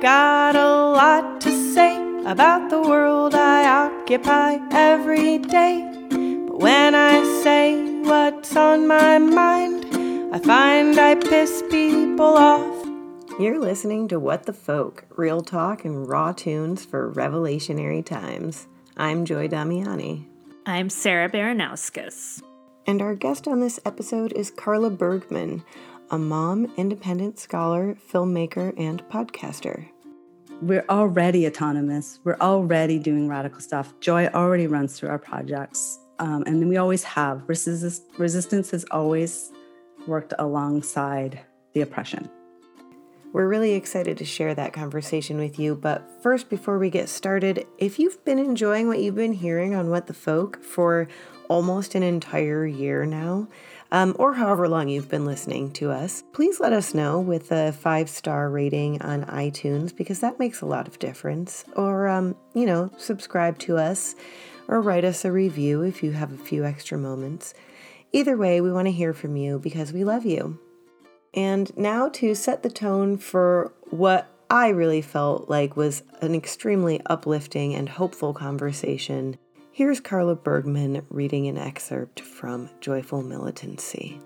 got a lot to say about the world I occupy every day. But when I say what's on my mind, I find I piss people off. You're listening to What the Folk, real talk and raw tunes for revelationary times. I'm Joy Damiani. I'm Sarah Baranowskis. And our guest on this episode is Carla Bergman, a mom, independent scholar, filmmaker, and podcaster. We're already autonomous. We're already doing radical stuff. Joy already runs through our projects. Um, and we always have. Resist- resistance has always worked alongside the oppression. We're really excited to share that conversation with you. But first, before we get started, if you've been enjoying what you've been hearing on What the Folk for almost an entire year now, um, or however long you've been listening to us, please let us know with a five star rating on iTunes because that makes a lot of difference. Or, um, you know, subscribe to us or write us a review if you have a few extra moments. Either way, we want to hear from you because we love you. And now to set the tone for what I really felt like was an extremely uplifting and hopeful conversation Here's Carla Bergman reading an excerpt from Joyful Militancy.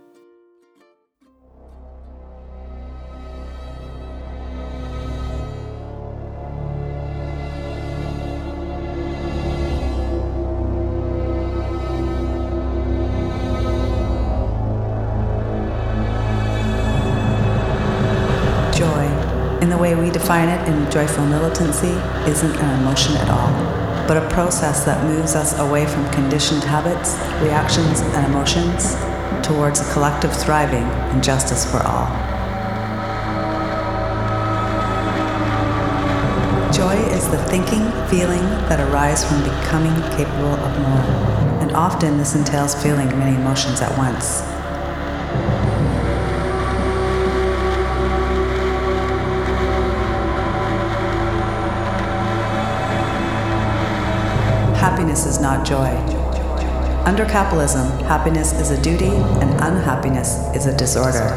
Joy, in the way we define it in joyful militancy, isn't an emotion at all but a process that moves us away from conditioned habits, reactions, and emotions towards a collective thriving and justice for all. Joy is the thinking, feeling that arise from becoming capable of more, and often this entails feeling many emotions at once. Happiness is not joy. Under capitalism, happiness is a duty and unhappiness is a disorder.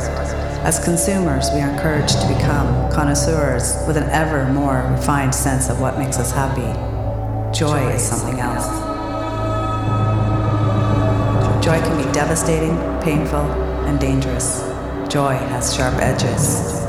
As consumers, we are encouraged to become connoisseurs with an ever more refined sense of what makes us happy. Joy is something else. Joy can be devastating, painful, and dangerous. Joy has sharp edges.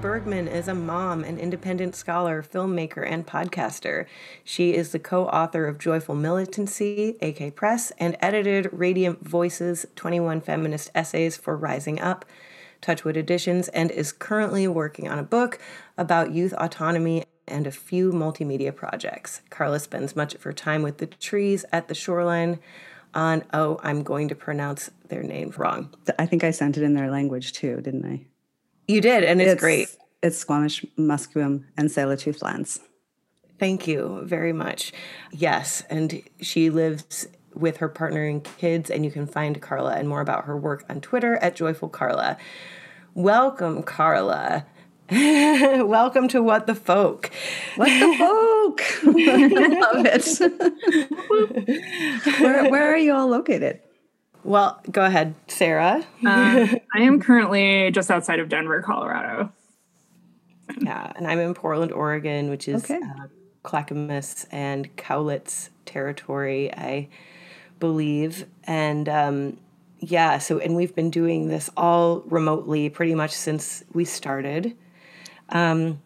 Bergman is a mom, an independent scholar, filmmaker, and podcaster. She is the co author of Joyful Militancy, AK Press, and edited Radiant Voices 21 Feminist Essays for Rising Up, Touchwood Editions, and is currently working on a book about youth autonomy and a few multimedia projects. Carla spends much of her time with the trees at the shoreline on, oh, I'm going to pronounce their name wrong. I think I sent it in their language too, didn't I? You did, and it's, it's great. It's Squamish, Musqueam, and Tsleil-Waututh lands. Thank you very much. Yes, and she lives with her partner and kids, and you can find Carla and more about her work on Twitter at Joyful Carla. Welcome, Carla. Welcome to What the Folk. What the Folk. I love it. where, where are you all located? Well, go ahead, Sarah. um, I am currently just outside of Denver, Colorado. Yeah, and I'm in Portland, Oregon, which is okay. uh, Clackamas and Cowlitz territory, I believe. And um, yeah, so, and we've been doing this all remotely pretty much since we started. Um,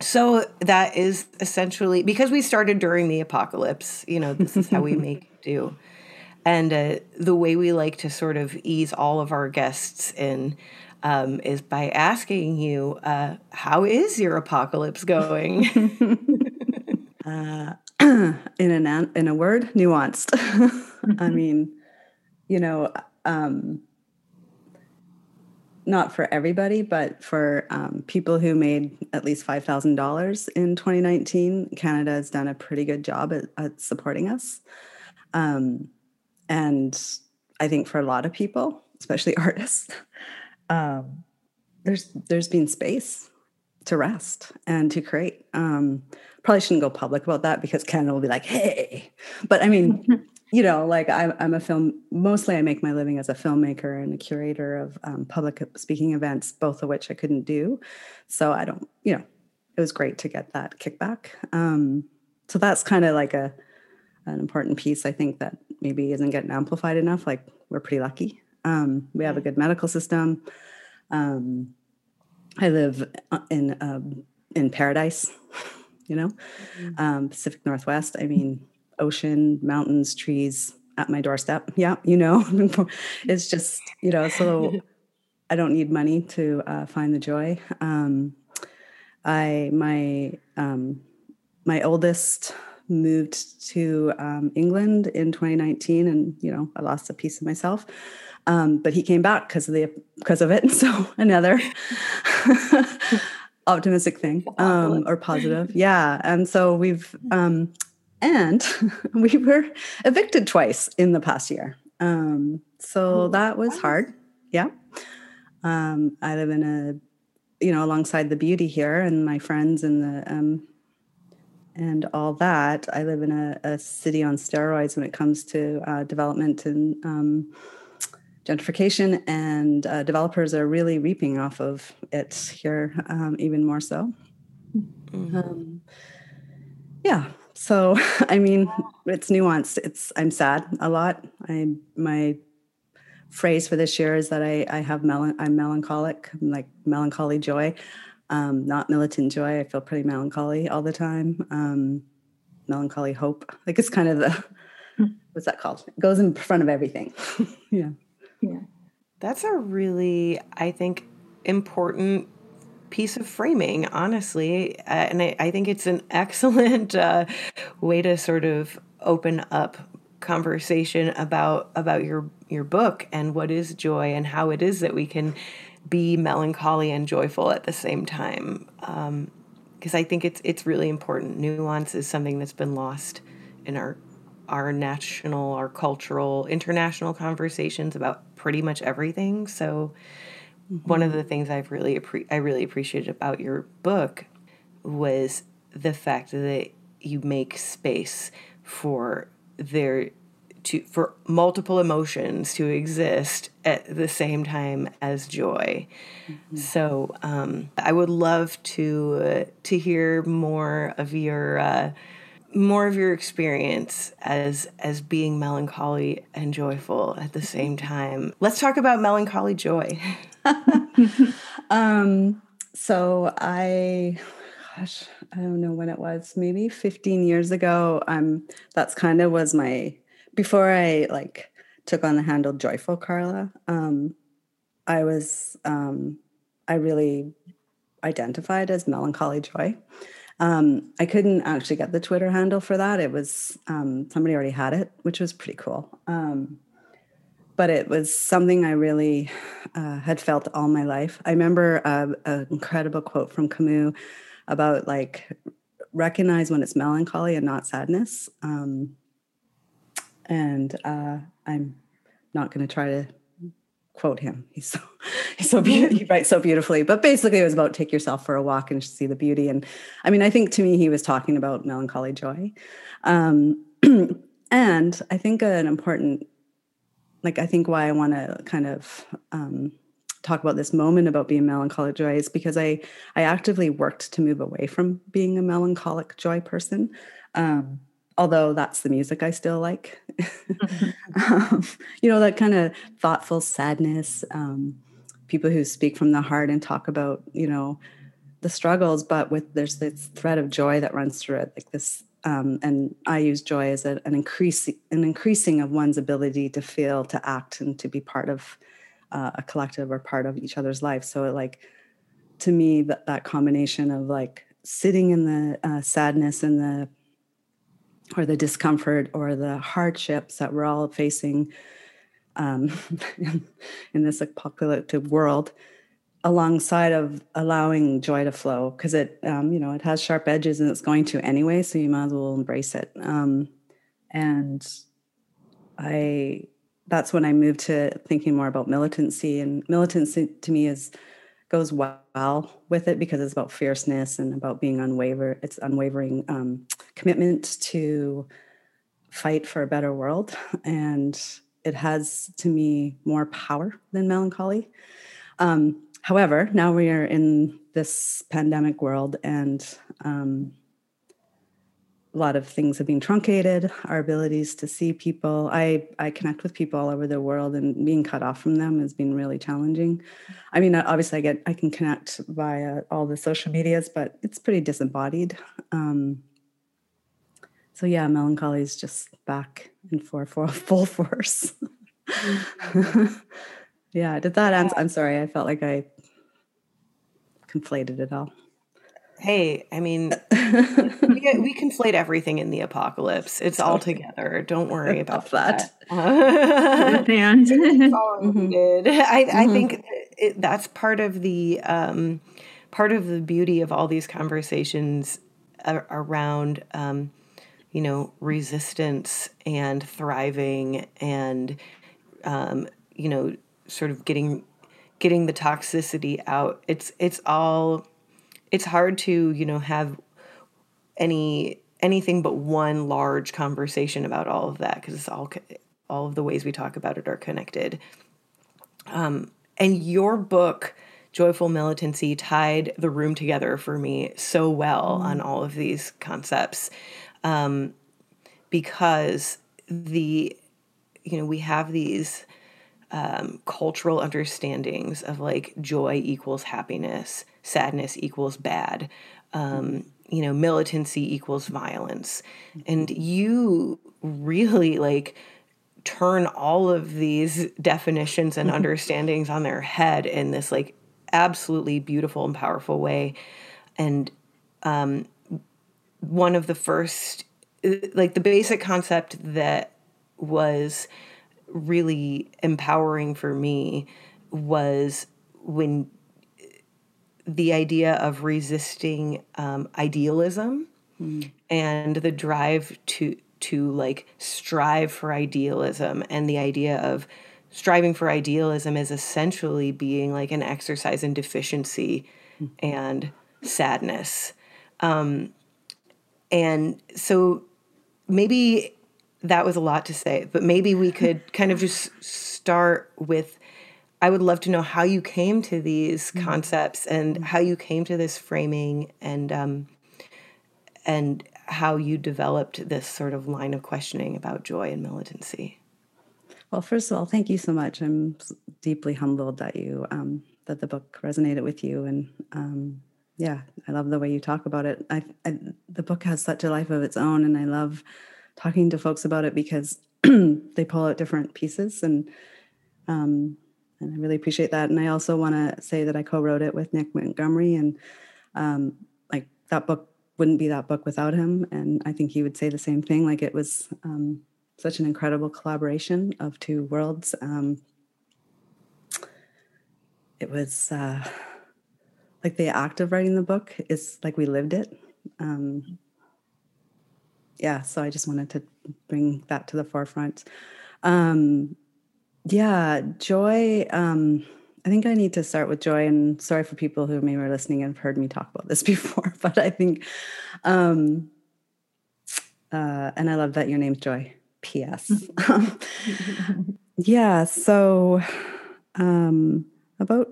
so that is essentially because we started during the apocalypse, you know, this is how we make do. And uh, the way we like to sort of ease all of our guests in um, is by asking you, uh, how is your apocalypse going? uh, in an in a word, nuanced. I mean, you know, um, not for everybody, but for um, people who made at least five thousand dollars in 2019, Canada has done a pretty good job at, at supporting us. Um, and I think for a lot of people, especially artists, um, there's there's been space to rest and to create. Um, probably shouldn't go public about that because Canada will be like, "Hey," but I mean, you know, like I'm, I'm a film, mostly I make my living as a filmmaker and a curator of um, public speaking events, both of which I couldn't do. So I don't, you know, it was great to get that kickback. Um, so that's kind of like a, an important piece I think that maybe isn't getting amplified enough. Like we're pretty lucky. Um, we have a good medical system. Um, I live uh, in um, in paradise, you know, mm-hmm. um, Pacific Northwest. I mean, ocean, mountains, trees at my doorstep. Yeah, you know, it's just you know. So I don't need money to uh, find the joy. Um, I my um, my oldest moved to um, England in 2019, and you know, I lost a piece of myself. Um, but he came back because of the because of it. So another optimistic thing um, or positive, yeah. And so we've um, and we were evicted twice in the past year. Um, so that was hard. Yeah. Um, I live in a, you know, alongside the beauty here and my friends and the um, and all that. I live in a, a, city on steroids when it comes to uh, development and um, gentrification, and uh, developers are really reaping off of it here, um, even more so. Mm-hmm. Um, yeah. So, I mean, it's nuanced. It's I'm sad a lot. I my phrase for this year is that I I have mel- I'm melancholic, I'm like melancholy joy um, not militant joy. I feel pretty melancholy all the time. Um, melancholy hope. Like it's kind of the hmm. what's that called? It goes in front of everything. yeah. Yeah. That's a really, I think, important piece of framing, honestly. Uh, and I, I, think it's an excellent uh, way to sort of open up conversation about about your your book and what is joy and how it is that we can be melancholy and joyful at the same time. Because um, I think it's it's really important. Nuance is something that's been lost in our our national, our cultural, international conversations about pretty much everything. So, mm-hmm. one of the things I've really appre- I really appreciated about your book was the fact that you make space for there to for multiple emotions to exist at the same time as joy. Mm-hmm. So um, I would love to uh, to hear more of your uh, more of your experience as as being melancholy and joyful at the same time. Let's talk about melancholy joy. um, so I gosh, I don't know when it was, maybe 15 years ago. Um, that's kind of was my before I like took on the handle Joyful Carla, um, I was um, I really identified as melancholy joy. Um, I couldn't actually get the Twitter handle for that. It was um, somebody already had it, which was pretty cool. Um, but it was something I really uh, had felt all my life. I remember uh, an incredible quote from Camus about like recognize when it's melancholy and not sadness. Um, and uh, I'm not going to try to quote him. He's so he's so. He writes so beautifully. But basically, it was about take yourself for a walk and see the beauty. And I mean, I think to me, he was talking about melancholy joy. Um, and I think an important, like, I think why I want to kind of um, talk about this moment about being melancholic joy is because I I actively worked to move away from being a melancholic joy person. Um, although that's the music I still like. Mm-hmm. um, you know, that kind of thoughtful sadness, um, people who speak from the heart and talk about, you know, the struggles, but with there's this thread of joy that runs through it, like this. Um, and I use joy as a, an increasing an increasing of one's ability to feel, to act, and to be part of uh, a collective or part of each other's life. So, it, like to me, that that combination of like sitting in the uh, sadness and the or the discomfort or the hardships that we're all facing um, in this apocalyptic world alongside of allowing joy to flow. Because it um, you know it has sharp edges and it's going to anyway so you might as well embrace it. Um, and i that's when i moved to thinking more about militancy and militancy to me is goes well with it because it's about fierceness and about being unwaver it's unwavering um, commitment to fight for a better world. And it has, to me, more power than melancholy. Um, however, now we are in this pandemic world and um, a lot of things have been truncated our abilities to see people. I i connect with people all over the world and being cut off from them has been really challenging. I mean obviously i get i can connect via all the social medias but it's pretty disembodied. Um, so yeah melancholy is just back in for, for full force. Yeah did that answer i'm sorry i felt like i conflated it all Hey, I mean, we, get, we conflate everything in the apocalypse. It's all together. Don't worry about that. that. and mm-hmm. I, I mm-hmm. think it, that's part of the um, part of the beauty of all these conversations around, um, you know, resistance and thriving, and um, you know, sort of getting getting the toxicity out. It's it's all it's hard to you know have any anything but one large conversation about all of that because it's all all of the ways we talk about it are connected um, and your book joyful militancy tied the room together for me so well mm. on all of these concepts um, because the you know we have these um, cultural understandings of like joy equals happiness, sadness equals bad, um, you know, militancy equals violence. And you really like turn all of these definitions and understandings on their head in this like absolutely beautiful and powerful way. And um, one of the first, like the basic concept that was really empowering for me was when the idea of resisting um, idealism mm. and the drive to to like strive for idealism and the idea of striving for idealism is essentially being like an exercise in deficiency mm. and sadness um, and so maybe that was a lot to say, but maybe we could kind of just start with I would love to know how you came to these mm-hmm. concepts and mm-hmm. how you came to this framing and um, and how you developed this sort of line of questioning about joy and militancy. Well, first of all, thank you so much. I'm deeply humbled that you um, that the book resonated with you, and um, yeah, I love the way you talk about it. I, I, the book has such a life of its own, and I love talking to folks about it because they pull out different pieces and um, and I really appreciate that. And I also want to say that I co-wrote it with Nick Montgomery, and um, like that book wouldn't be that book without him. And I think he would say the same thing. Like it was um, such an incredible collaboration of two worlds. Um, it was uh, like the act of writing the book is like we lived it. Um, yeah, so I just wanted to bring that to the forefront. Um, yeah, joy. Um, I think I need to start with joy. And sorry for people who maybe are listening and have heard me talk about this before, but I think, um, uh, and I love that your name's Joy. P.S. yeah. So, um, about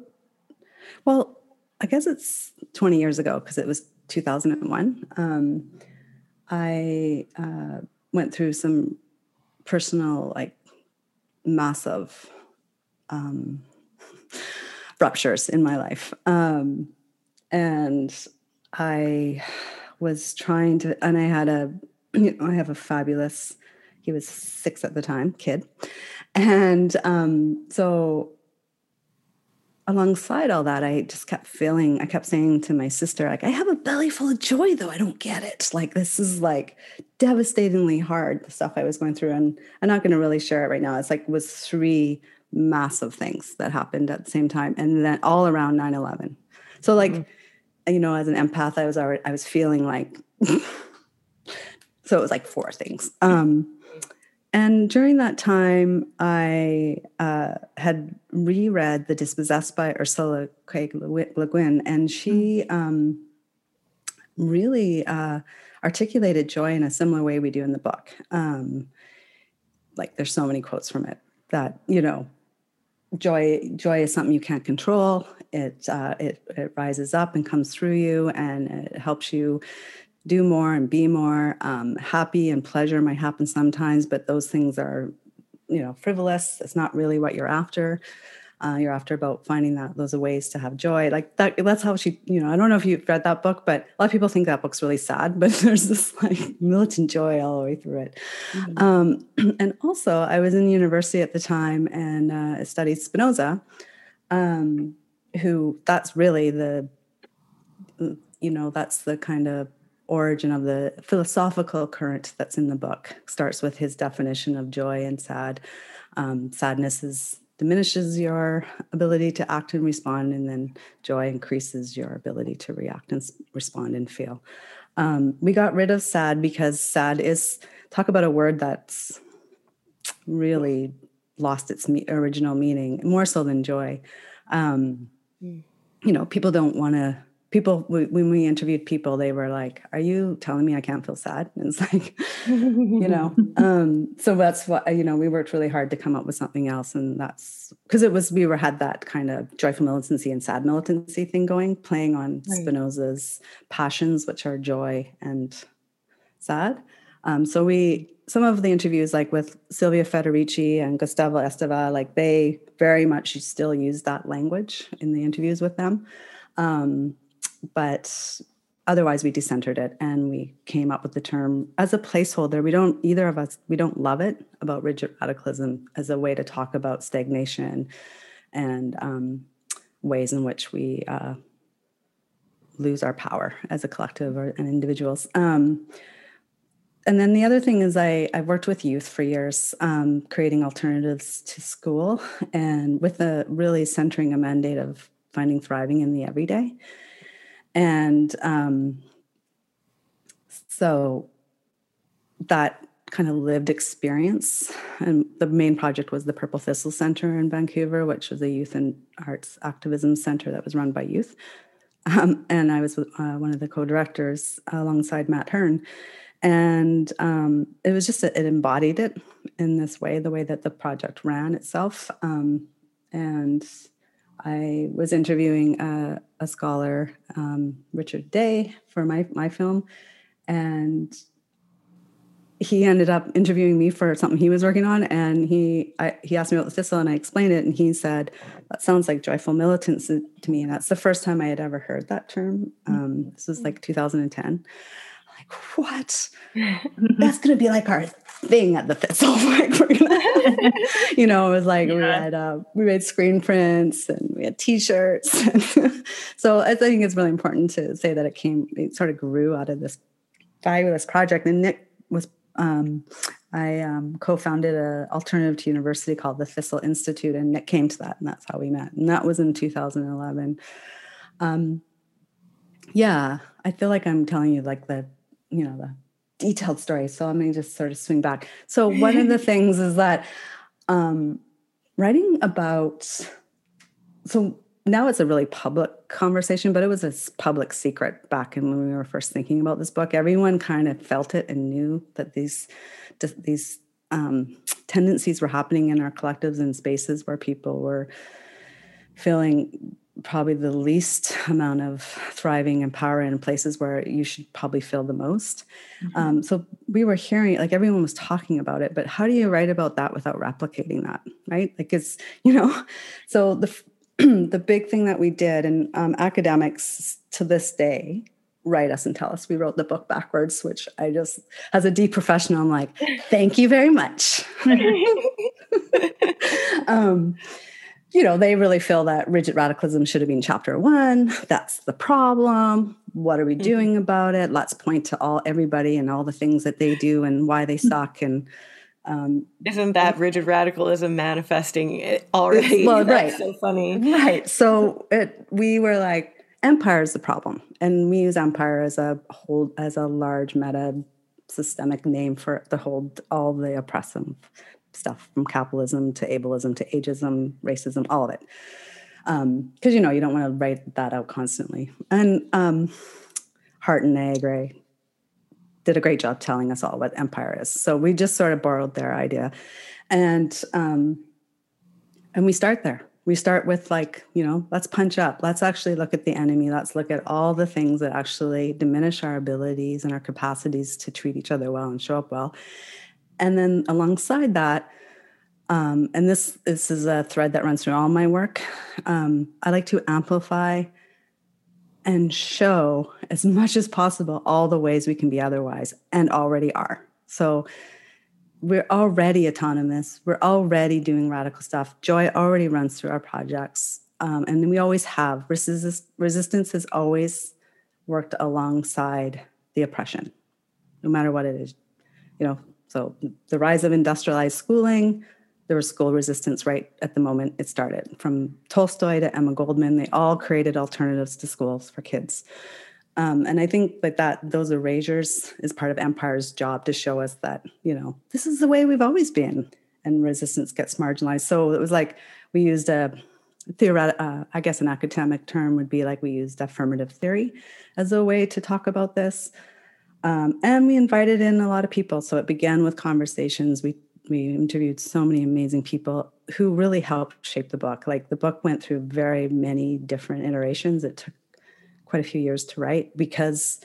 well, I guess it's 20 years ago because it was 2001. Um, I uh, went through some personal, like massive um, ruptures in my life. Um, and I was trying to, and I had a, you know, I have a fabulous, he was six at the time, kid. And um, so alongside all that, I just kept feeling, I kept saying to my sister, like, I have a belly full of joy, though. I don't get it. Like, this is like devastatingly hard, the stuff I was going through. And I'm not going to really share it right now. It's like, was three massive things that happened at the same time. And then all around 9 11. So, like, mm-hmm. you know, as an empath, I was already, I was feeling like, so it was like four things. Um, and during that time, I uh, had reread The Dispossessed by Ursula K. Le Guin, and she mm. um, really, uh, articulated joy in a similar way we do in the book. Um, like there's so many quotes from it that you know joy joy is something you can't control it uh, it it rises up and comes through you and it helps you do more and be more um, happy and pleasure might happen sometimes but those things are you know frivolous. It's not really what you're after. Uh, you're after about finding that those are ways to have joy. Like that that's how she you know i don't know if you've read that book but a lot of people think that book's really sad but there's this like militant joy all the way through it. Mm-hmm. um, and also i was in university at the time and uh, studied spinoza um, who that's really the you know that's the kind of origin of the philosophical current that's in the book starts with his definition of joy and sad um, sadness is diminishes your ability to act and respond, and then joy increases your ability to react and respond and feel. Um, we got rid of sad because sad is talk about a word that's really lost its me- original meaning more so than joy. Um, mm. You know, people don't want to people when we interviewed people they were like are you telling me i can't feel sad? And it's like you know um, so that's what you know we worked really hard to come up with something else and that's because it was we were had that kind of joyful militancy and sad militancy thing going playing on right. spinoza's passions which are joy and sad. Um, so we some of the interviews like with silvia federici and gustavo esteva like they very much still use that language in the interviews with them. Um, but otherwise we decentered it and we came up with the term as a placeholder we don't either of us we don't love it about rigid radicalism as a way to talk about stagnation and um, ways in which we uh, lose our power as a collective or and individuals um, and then the other thing is I, I've worked with youth for years, um, creating alternatives to school and with a really centering a mandate of finding thriving in the everyday. And um, so that kind of lived experience. And the main project was the Purple Thistle Center in Vancouver, which was a youth and arts activism center that was run by youth. Um, and I was uh, one of the co directors alongside Matt Hern. And um, it was just, it embodied it in this way, the way that the project ran itself. Um, and I was interviewing a, a scholar, um, Richard Day, for my my film, and he ended up interviewing me for something he was working on, and he I, he asked me about the thistle, and I explained it, and he said, "That sounds like joyful militants to me," and that's the first time I had ever heard that term. Um, this was like 2010. like, what? That's going to be like our thing at the Thistle. like we're gonna, you know, it was like yeah. we had uh, we made screen prints and we had T-shirts. so I think it's really important to say that it came, it sort of grew out of this fabulous project. And Nick was, um, I um, co-founded an alternative to university called the Thistle Institute, and Nick came to that, and that's how we met. And that was in 2011. Um, yeah, I feel like I'm telling you like the, you know, the detailed story. So let me just sort of swing back. So one of the things is that um, writing about so now it's a really public conversation, but it was a public secret back in when we were first thinking about this book. Everyone kind of felt it and knew that these these um, tendencies were happening in our collectives and spaces where people were feeling probably the least amount of thriving and power in places where you should probably feel the most. Mm-hmm. Um, so we were hearing like everyone was talking about it, but how do you write about that without replicating that, right? Like it's you know, so the the big thing that we did, and um, academics to this day write us and tell us we wrote the book backwards, which I just as a deep professional, I'm like, thank you very much. um, you know, they really feel that rigid radicalism should have been chapter one. That's the problem. What are we mm-hmm. doing about it? Let's point to all everybody and all the things that they do and why they mm-hmm. suck. And um, isn't that rigid radicalism manifesting it already? Well, right. So funny, right? So it, we were like, empire is the problem, and we use empire as a whole as a large meta systemic name for the whole all the oppressive stuff from capitalism to ableism to ageism, racism, all of it. Because um, you know you don't want to write that out constantly. And um, Hardt and Negri did a great job telling us all what empire is. So we just sort of borrowed their idea, and um, and we start there. We start with like you know, let's punch up. Let's actually look at the enemy. Let's look at all the things that actually diminish our abilities and our capacities to treat each other well and show up well. And then alongside that, um, and this this is a thread that runs through all my work. Um, I like to amplify and show as much as possible all the ways we can be otherwise and already are. So we're already autonomous. We're already doing radical stuff. Joy already runs through our projects. Um, and we always have. Resist- resistance has always worked alongside the oppression, no matter what it is. You know, so the rise of industrialized schooling, there was school resistance right at the moment it started. From Tolstoy to Emma Goldman, they all created alternatives to schools for kids. Um, and I think like that those erasures is part of Empire's job to show us that, you know, this is the way we've always been. And resistance gets marginalized. So it was like we used a theoretical, uh, I guess an academic term would be like we used affirmative theory as a way to talk about this. Um, and we invited in a lot of people. So it began with conversations. We we interviewed so many amazing people who really helped shape the book. Like the book went through very many different iterations. It took quite a few years to write because,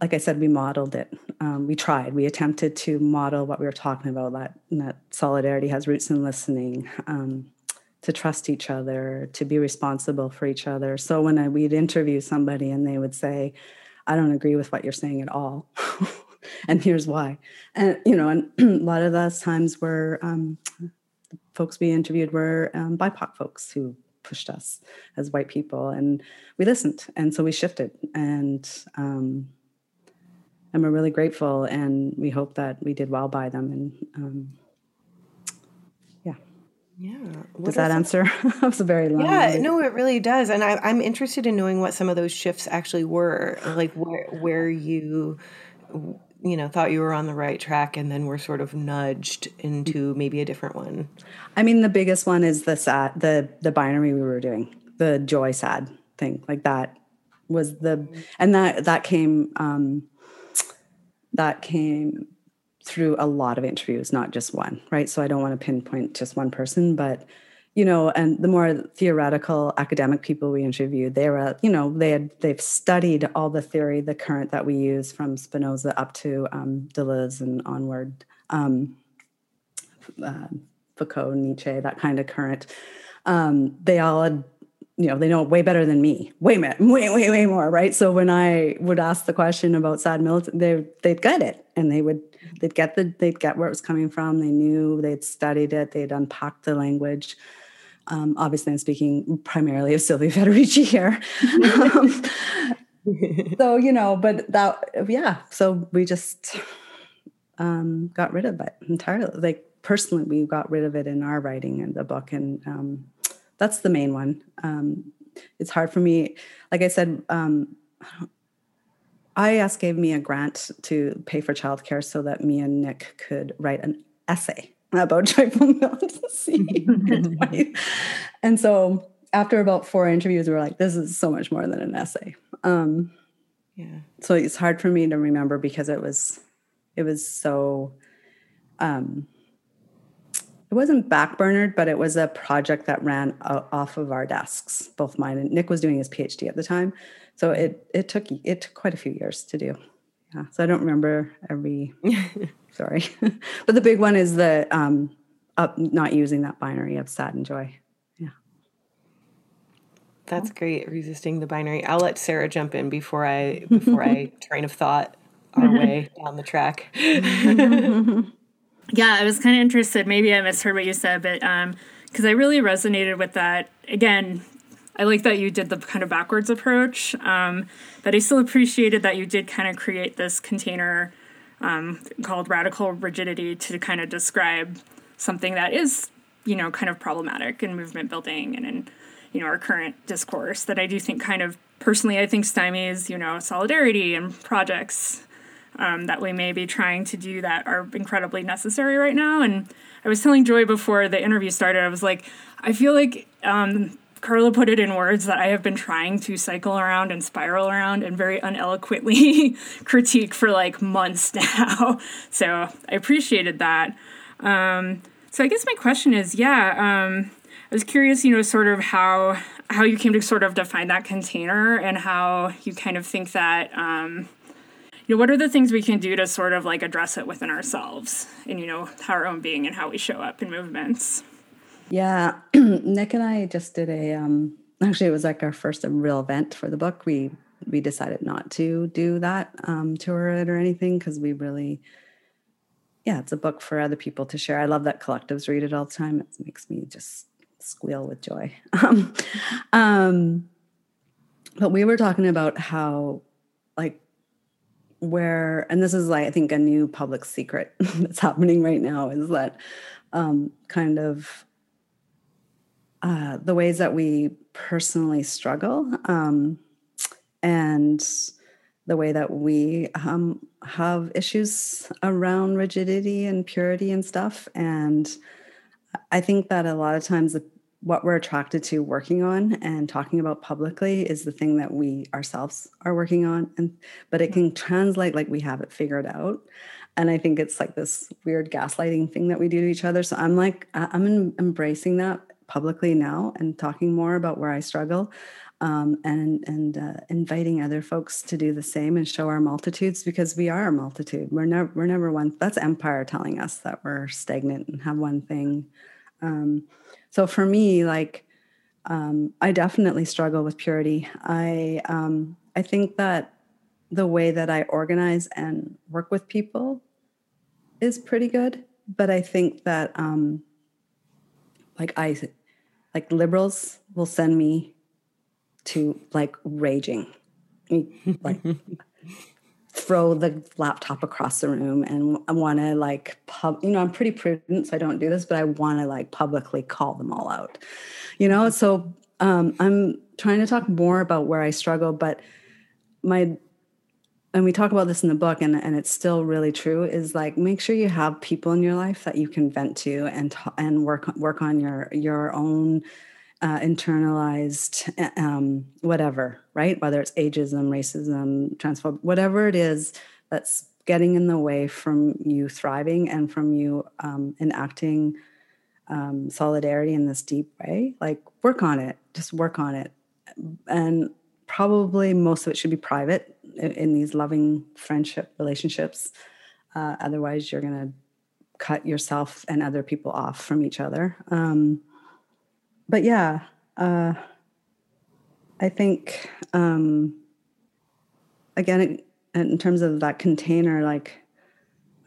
like I said, we modeled it. Um, we tried. We attempted to model what we were talking about. That that solidarity has roots in listening. Um, to trust each other, to be responsible for each other. So when I, we'd interview somebody and they would say, I don't agree with what you're saying at all. and here's why. And you know, and a lot of those times were um, folks we interviewed were um, BIPOC folks who pushed us as white people, and we listened, and so we shifted, and um, and we're really grateful, and we hope that we did well by them, and um. Yeah. What does that answer? that was a very long. Yeah, no, it really does, and I, I'm interested in knowing what some of those shifts actually were, like where where you you know thought you were on the right track and then were sort of nudged into maybe a different one i mean the biggest one is the sad the the binary we were doing the joy sad thing like that was the and that that came um that came through a lot of interviews not just one right so i don't want to pinpoint just one person but you know, and the more theoretical academic people we interviewed, they were, you know, they had they've studied all the theory, the current that we use from Spinoza up to um, Deleuze and onward, um, uh, Foucault, Nietzsche, that kind of current. Um, they all had, you know, they know way better than me, way, way, way, way more, right? So when I would ask the question about sad militant, they they'd get it, and they would they'd get the they'd get where it was coming from. They knew they'd studied it, they'd unpacked the language. Um, obviously, I'm speaking primarily of Silvia Federici here. um, so, you know, but that, yeah, so we just um, got rid of it entirely. Like, personally, we got rid of it in our writing in the book. And um, that's the main one. Um, it's hard for me. Like I said, um, IAS gave me a grant to pay for childcare so that me and Nick could write an essay about joyful militancy. and so after about four interviews, we were like, this is so much more than an essay. Um, yeah. So it's hard for me to remember because it was, it was so, um, it wasn't backburnered, but it was a project that ran off of our desks, both mine and Nick was doing his PhD at the time. So it, it took, it took quite a few years to do. Yeah. So I don't remember every sorry. but the big one is the um, up, not using that binary of sad and joy. Yeah. That's great. Resisting the binary. I'll let Sarah jump in before I before I train of thought our way down the track. Yeah, I was kind of interested. Maybe I misheard what you said, but because um, I really resonated with that. Again, I like that you did the kind of backwards approach, um, but I still appreciated that you did kind of create this container um, called radical rigidity to kind of describe something that is, you know, kind of problematic in movement building and in, you know, our current discourse that I do think kind of personally, I think stymies, you know, solidarity and projects um, that we may be trying to do that are incredibly necessary right now. And I was telling Joy before the interview started, I was like, I feel like um, Carla put it in words that I have been trying to cycle around and spiral around and very uneloquently critique for like months now. So I appreciated that. Um, so I guess my question is, yeah, um, I was curious, you know, sort of how how you came to sort of define that container and how you kind of think that. Um, you know, what are the things we can do to sort of like address it within ourselves and you know our own being and how we show up in movements? Yeah nick and i just did a um actually it was like our first real event for the book. We we decided not to do that um tour it or anything because we really yeah it's a book for other people to share. I love that collectives read it all the time. It makes me just squeal with joy. Um, um but we were talking about how like where and this is like i think a new public secret that's happening right now is that um, kind of uh, the ways that we personally struggle um, and the way that we um, have issues around rigidity and purity and stuff. And i think that a lot of times the what we're attracted to working on and talking about publicly is the thing that we ourselves are working on. And but it can translate like we have it figured out. And i think it's like this weird gaslighting thing that we do to each other. So i'm like i'm embracing that publicly now and talking more about where i struggle um, and and uh, inviting other folks to do the same and show our multitudes because we are a multitude. We're never we're never one that's empire telling us that we're stagnant and have one thing. Um, so for me, like, um, I definitely struggle with purity. I um, I think that the way that I organize and work with people is pretty good, but I think that um, like I like liberals will send me to like raging, like throw the laptop across the room and I want to like pub you know I'm pretty prudent so I don't do this but I want to like publicly call them all out you know? So um, I'm trying to talk more about where I struggle but my and we talk about this in the book and, and it's still really true is like make sure you have people in your life that you can vent to and and work work on your your own uh, internalized uh, um, whatever, right? Whether it's ageism, racism, transphobic, whatever it is that's getting in the way from you thriving and from you um, enacting um, solidarity in this deep way. Like, work on it, just work on it. And probably most of it should be private in, in these loving friendship relationships. Uh, otherwise, you're going to cut yourself and other people off from each other. Um, but yeah, uh, I think um, again, in terms of that container, like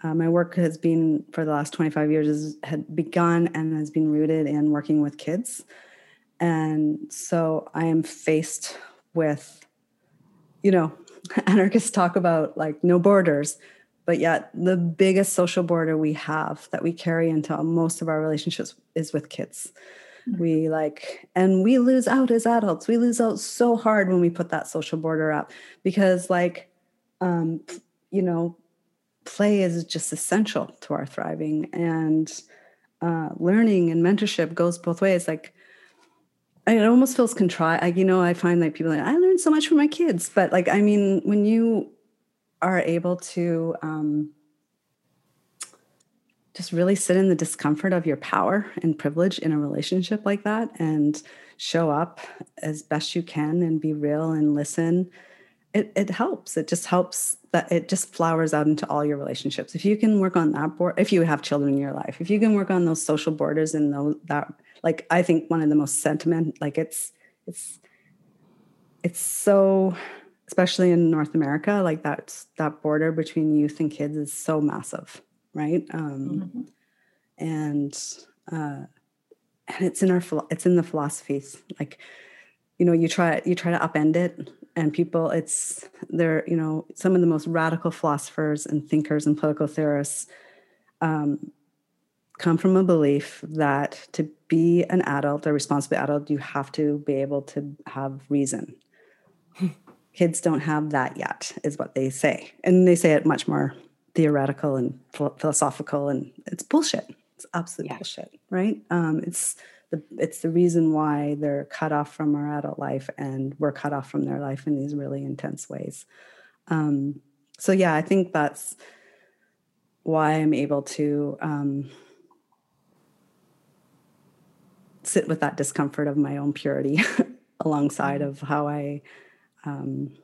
uh, my work has been for the last 25 years has had begun and has been rooted in working with kids. And so I am faced with, you know, anarchists talk about like no borders, but yet the biggest social border we have that we carry into most of our relationships is with kids we like and we lose out as adults. We lose out so hard when we put that social border up because like um you know play is just essential to our thriving and uh, learning and mentorship goes both ways. Like it almost feels contrite like you know i find like people like i learned so much from my kids. But like i mean when you are able to um, just really sit in the discomfort of your power and privilege in a relationship like that and show up as best you can and be real and listen it, it helps. It just helps that it just flowers out into all your relationships. If you can work on that board if you have children in your life if you can work on those social borders and those that like i think one of the most sentiment like it's it's it's so especially in north america like that that border between youth and kids is so massive right? Um, mm-hmm. And uh, and it's in our it's in the philosophies. Like, you know, you try you try to upend it, and people, it's they're you know some of the most radical philosophers and thinkers and political theorists. Um, come from a belief that to be an adult, a responsible adult, you have to be able to have reason. Kids don't have that yet, is what they say. And they say it much more theoretical and philosophical and it's bullshit it's absolute yeah. bullshit right um, it's the, it's the reason why they're cut off from our adult life and we're cut off from their life in these really intense ways. Um, so yeah, I think that's why I'm able to um, sit with that discomfort of my own purity alongside mm-hmm. of how I, um,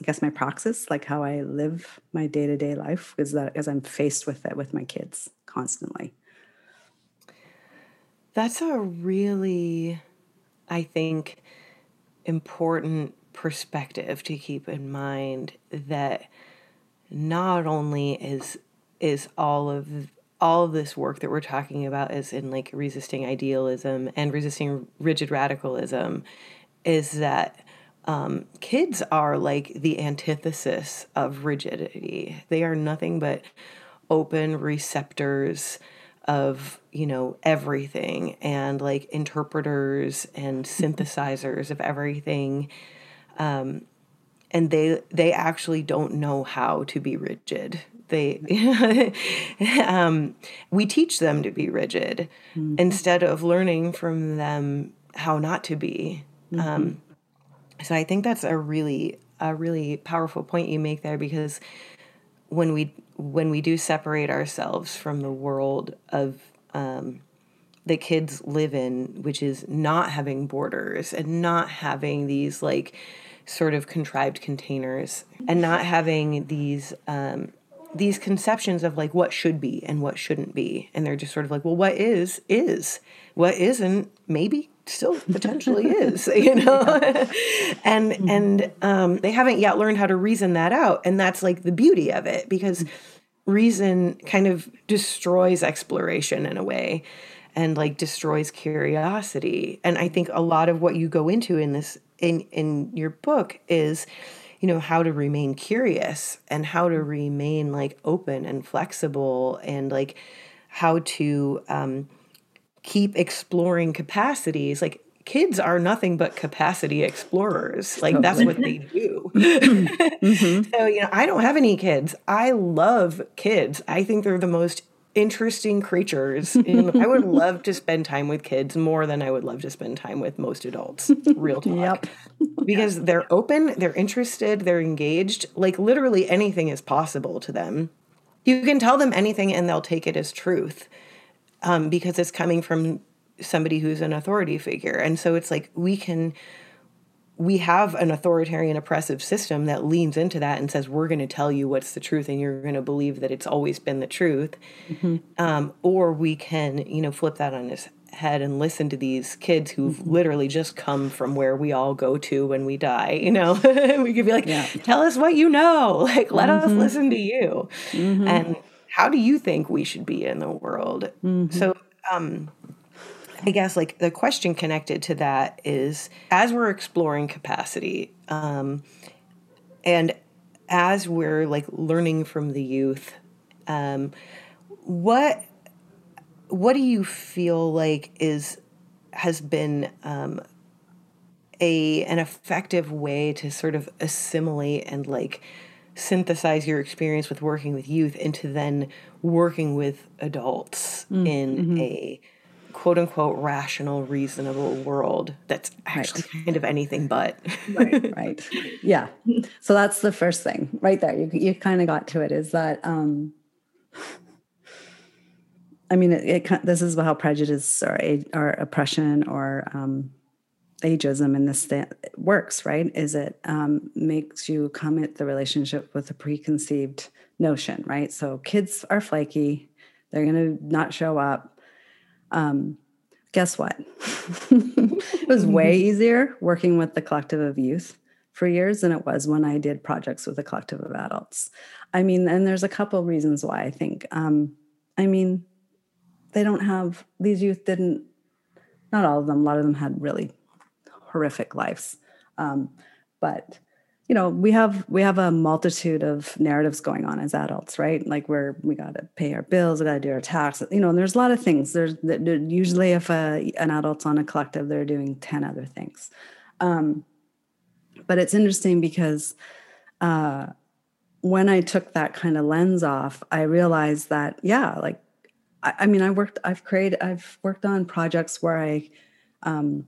I guess my praxis, like how I live my day to day life, is that as I'm faced with it with my kids constantly. That's a really, I think, important perspective to keep in mind that not only is is all of all of this work that we're talking about is in like resisting idealism and resisting rigid radicalism is that um, kids are like the antithesis of rigidity. They are nothing but open receptors of you know everything and like interpreters and synthesizers of everything um, and they they actually don't know how to be rigid they um, we teach them to be rigid mm-hmm. instead of learning from them how not to be mm-hmm. So i think that's a really a really powerful point you make there because when we when we do separate ourselves from the world of um, the kids live in which is not having borders and not having these like sort of contrived containers and not having these um, these conceptions of like what should be and what shouldn't be. And they're just sort of like well what is is? What isn't? Maybe still potentially is you know? And mm-hmm. and um, they haven't yet learned how to reason that out and that's like the beauty of it because reason kind of destroys exploration in a way and like destroys curiosity. And i think a lot of what you go into in this in in your book is you know how to remain curious and how to remain like open and flexible and like how to um, keep exploring capacities like kids are nothing but capacity explorers like that's what they do mm-hmm. so you know i don't have any kids i love kids i think they're the most interesting creatures. And I would love to spend time with kids more than I would love to spend time with most adults. Real talk. Yep. because they're open, they're interested, they're engaged. Like literally anything is possible to them. You can tell them anything and they'll take it as truth um, because it's coming from somebody who's an authority figure. And so it's like we can we have an authoritarian oppressive system that leans into that and says we're going to tell you what's the truth and you're going to believe that it's always been the truth mm-hmm. um, or we can you know flip that on its head and listen to these kids who've mm-hmm. literally just come from where we all go to when we die you know we could be like yeah. tell us what you know like let mm-hmm. us listen to you mm-hmm. and how do you think we should be in the world mm-hmm. so um I guess like the question connected to that is as we're exploring capacity, um, and as we're like learning from the youth, um, what what do you feel like is has been um, a an effective way to sort of assimilate and like synthesize your experience with working with youth into then working with adults mm, in mm-hmm. a quote unquote rational, reasonable world that's actually right. kind of anything but. right, right. Yeah. So that's the first thing right there. You, you kind of got to it is that, um, I mean, it, it, this is how prejudice or, or oppression or um, ageism in this th- works, right? Is it um, makes you come at the relationship with a preconceived notion, right? So kids are flaky, they're going to not show up um, guess what? it was way easier working with the collective of youth for years than it was when I did projects with a collective of adults. I mean, and there's a couple reasons why I think. Um, I mean, they don't have these youth didn't. Not all of them. A lot of them had really horrific lives, um, but you know we have we have a multitude of narratives going on as adults right? Like we're we got to pay our bills we got to do our taxes you know and there's a lot of things. There's usually if a, an adult's on a collective they're doing 10 other things. Um, but it's interesting because uh, when i took that kind of lens off i realized that yeah like I, I mean, I worked, I've created, I've worked on projects where I, um,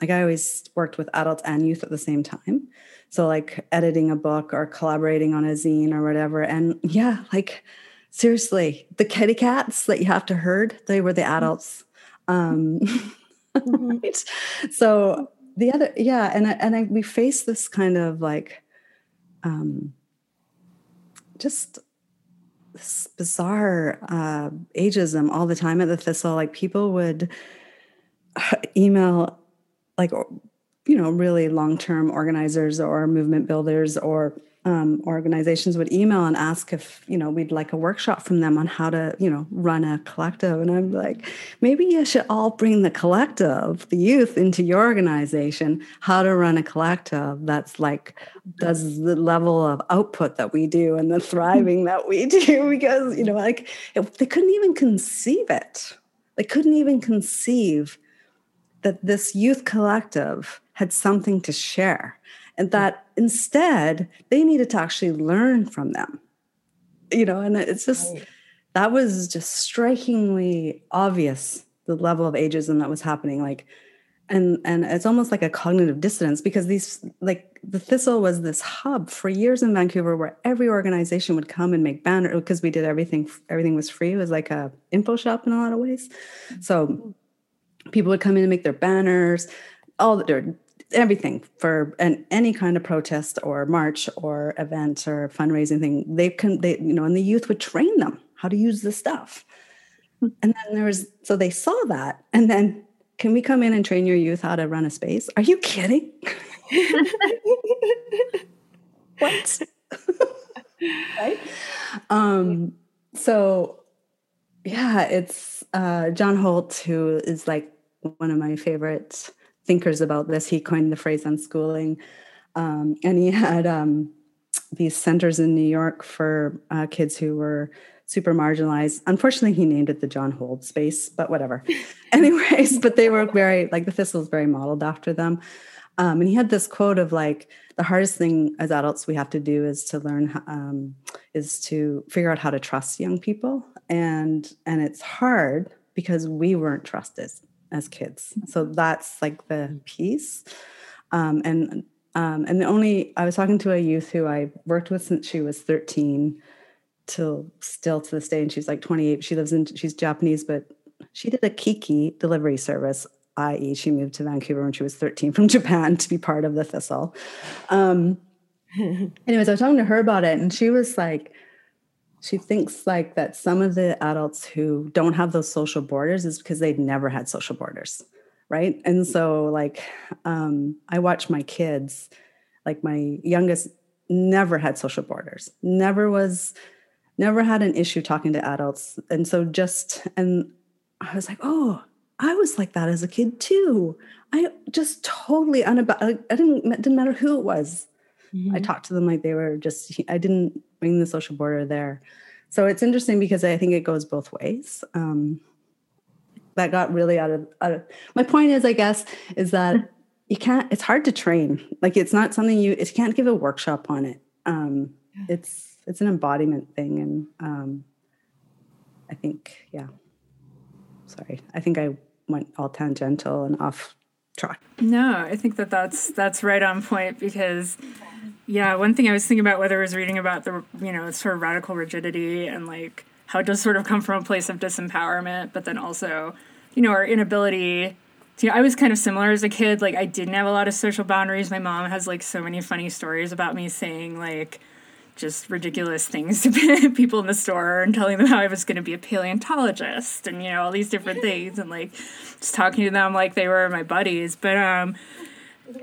like I always worked with adults and youth at the same time. So like editing a book or collaborating on a zine or whatever. And yeah, like seriously, the kitty cats that you have to herd, they were the mm-hmm. adults. Um, mm-hmm. right? So the other, yeah, and and I, we face this kind of like, um, just this bizarre uh, ageism all the time at the Thistle. Like people would email, like you know, really long-term organizers or movement builders or um, organizations would email and ask if you know we'd like a workshop from them on how to you know run a collective. And i'm like maybe you should all bring the collective the youth into your organization how to run a collective that's like does the level of output that we do and the thriving that we do. Because you know like it, they couldn't even conceive it. They couldn't even conceive that this youth collective had something to share and that instead they needed to actually learn from them. You know and it's just right. that was just strikingly obvious the level of ageism that was happening like and and it's almost like a cognitive dissonance because these like the thistle was this hub for years in vancouver where every organization would come and make banners because we did everything everything was free. It was like a info shop in a lot of ways. Mm-hmm. So people would come in and make their banners all their everything for an, any kind of protest or march or event or fundraising thing. They can they you know and the youth would train them how to use the stuff. Hmm. and then there was so they saw that and then can we come in and train your youth how to run a space? Are you kidding? What? Right? Um so yeah it's uh john holt who is like one of my favorite thinkers about this. He coined the phrase unschooling. Um, and he had um, these centers in New York for uh, kids who were super marginalized. Unfortunately, he named it the John Holt space, but whatever. Anyways, but they were very, like the Thistle is very modeled after them. Um, and he had this quote of like, the hardest thing as adults we have to do is to learn, um, is to figure out how to trust young people. And, and it's hard because we weren't trusted as kids. So that's like the piece. Um, and um, and the only I was talking to a youth who I worked with since she was 13 till still to this day, and she's like 28. She lives in she's Japanese, but she did a Kiki delivery service, i.e., she moved to Vancouver when she was 13 from Japan to be part of the Thistle. Um, anyways, I was talking to her about it, and she was like, she thinks like that some of the adults who don't have those social borders is because they've never had social borders right? And so like um, i watch my kids like my youngest never had social borders never was never had an issue talking to adults. And so just and i was like oh i was like that as a kid too. I just totally unab- i didn't it didn't matter who it was. Mm-hmm. i talked to them like they were just i didn't bring the social border there. So it's interesting because I think it goes both ways. Um, that got really out of, out of my point is, I guess, is that you can't, it's hard to train. Like it's not something you, it can't give a workshop on it. Um, it's, it's an embodiment thing. And um, I think, yeah, sorry, I think I went all tangential and off track. No, I think that that's, that's right on point because yeah, one thing I was thinking about whether I was reading about the you know sort of radical rigidity and like how it does sort of come from a place of disempowerment, but then also you know our inability. To, you know, I was kind of similar as a kid. Like I didn't have a lot of social boundaries. My mom has like so many funny stories about me saying like just ridiculous things to people in the store and telling them how I was going to be a paleontologist and you know all these different things and like just talking to them like they were my buddies. But um,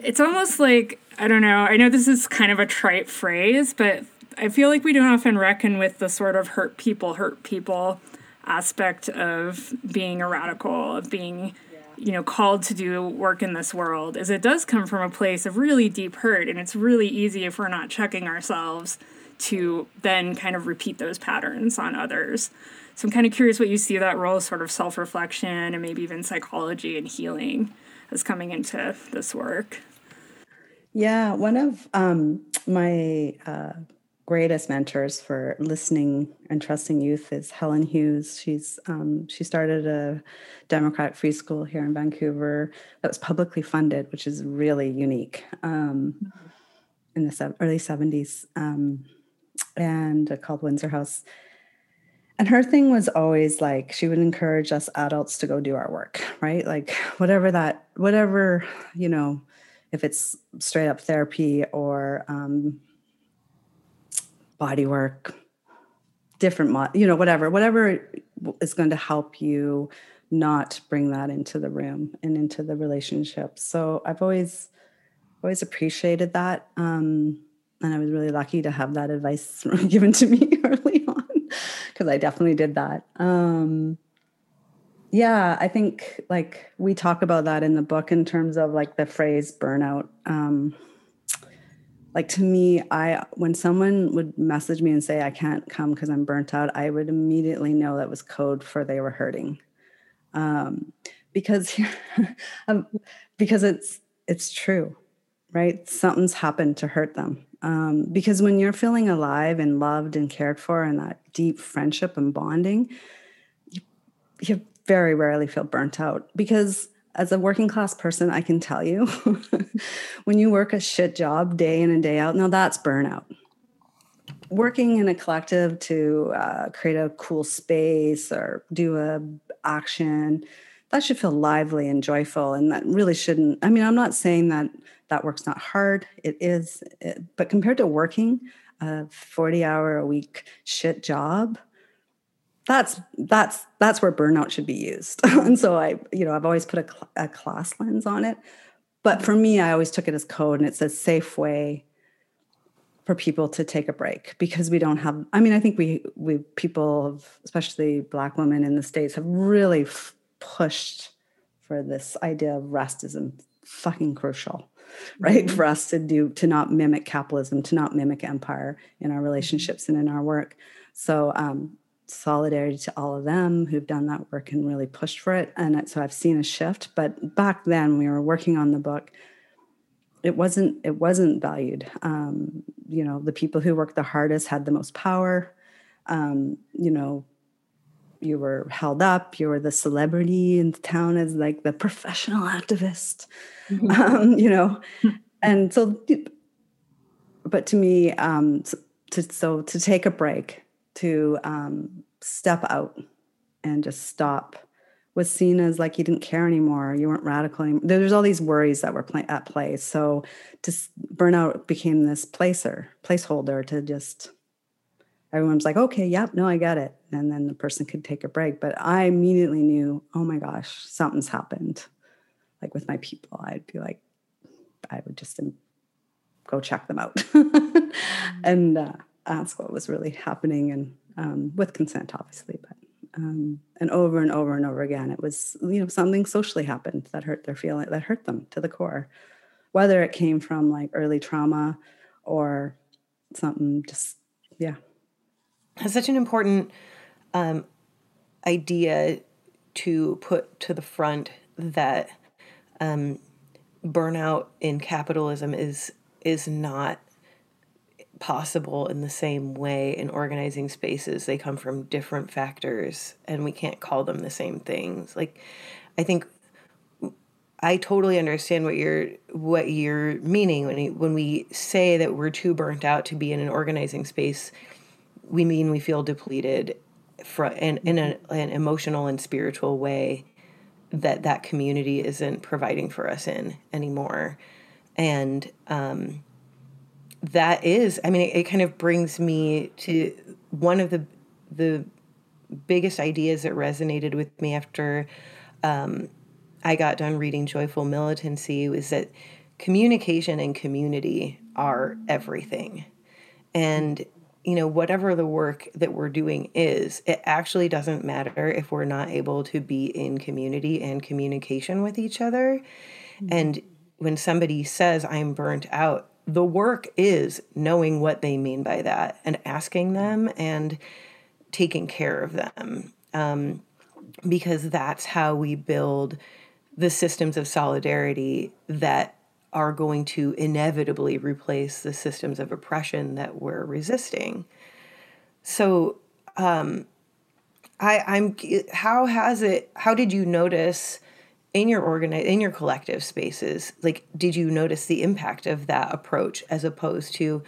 it's almost like I don't know. I know this is kind of a trite phrase, but I feel like we don't often reckon with the sort of hurt people, hurt people aspect of being a radical, of being, you know, called to do work in this world, is it does come from a place of really deep hurt. And it's really easy if we're not checking ourselves to then kind of repeat those patterns on others. So I'm kind of curious what you see that role of sort of self reflection and maybe even psychology and healing as coming into this work. Yeah, one of um, my uh, greatest mentors for listening and trusting youth is Helen Hughes. She's um, she started a Democratic free school here in Vancouver that was publicly funded, which is really unique um, in the early seventies, um, and called Windsor House. And her thing was always like she would encourage us adults to go do our work, right? Like whatever that, whatever you know, if it's straight up therapy or um, body work, different, you know, whatever, whatever is going to help you not bring that into the room and into the relationship. So I've always, always appreciated that. Um, and I was really lucky to have that advice given to me early on because I definitely did that. Um, yeah, I think like we talk about that in the book in terms of like the phrase burnout. Um, like to me i when someone would message me and say i can't come because i'm burnt out i would immediately know that was code for they were hurting. Um, because um, because it's it's true right? Something's happened to hurt them. Um, because when you're feeling alive and loved and cared for and that deep friendship and bonding you, you very rarely feel burnt out because as a working class person, I can tell you when you work a shit job day in and day out, now that's burnout. Working in a collective to uh, create a cool space or do a action, that should feel lively and joyful. And that really shouldn't, I mean, I'm not saying that that work's not hard. It is, it, but compared to working a 40 hour a week shit job, that's that's that's where burnout should be used. And so i you know i've always put a, cl- a, class lens on it. But for me i always took it as code and it's a safe way for people to take a break because we don't have i mean i think we we people especially black women in the states have really f- pushed for this idea of rest is fucking crucial right? Mm-hmm. for us to do to not mimic capitalism to not mimic empire in our relationships and in our work. So um, solidarity to all of them who've done that work and really pushed for it. And so I've seen a shift. But back then, we were working on the book. It wasn't. It wasn't valued. Um, you know, the people who worked the hardest had the most power. Um, you know, you were held up. You were the celebrity in the town as like the professional activist. Mm-hmm. Um, you know, and so. But to me, um, to so to take a break to um, step out and just stop was seen as like you didn't care anymore you weren't radical anymore. There's all these worries that were play- at play. So just burnout became this placer placeholder to just everyone's like okay yep no i get it. And then the person could take a break. But i immediately knew oh my gosh something's happened. Like with my people i'd be like i would just go check them out. And uh, ask what was really happening and um, with consent obviously but um, and over and over and over again it was you know something socially happened that hurt their feeling that hurt them to the core. Whether it came from like early trauma or something just yeah. It's such an important um, idea to put to the front that um, burnout in capitalism is is not possible in the same way in organizing spaces. They come from different factors and we can't call them the same things. Like I think I totally understand what you're what you're meaning when when we say that we're too burnt out to be in an organizing space. We mean we feel depleted, from in in a, an emotional and spiritual way that that community isn't providing for us in anymore, and um, that is i mean it, it, kind of brings me to one of the the biggest ideas that resonated with me after um, i got done reading joyful militancy was that communication and community are everything and you know whatever the work that we're doing is it actually doesn't matter if we're not able to be in community and communication with each other mm-hmm. and when somebody says i'm burnt out the work is knowing what they mean by that and asking them and taking care of them um, because that's how we build the systems of solidarity that are going to inevitably replace the systems of oppression that we're resisting. So, um, I, I'm. How has it? How did you notice in your organize in your collective spaces? Like, did you notice the impact of that approach as opposed to,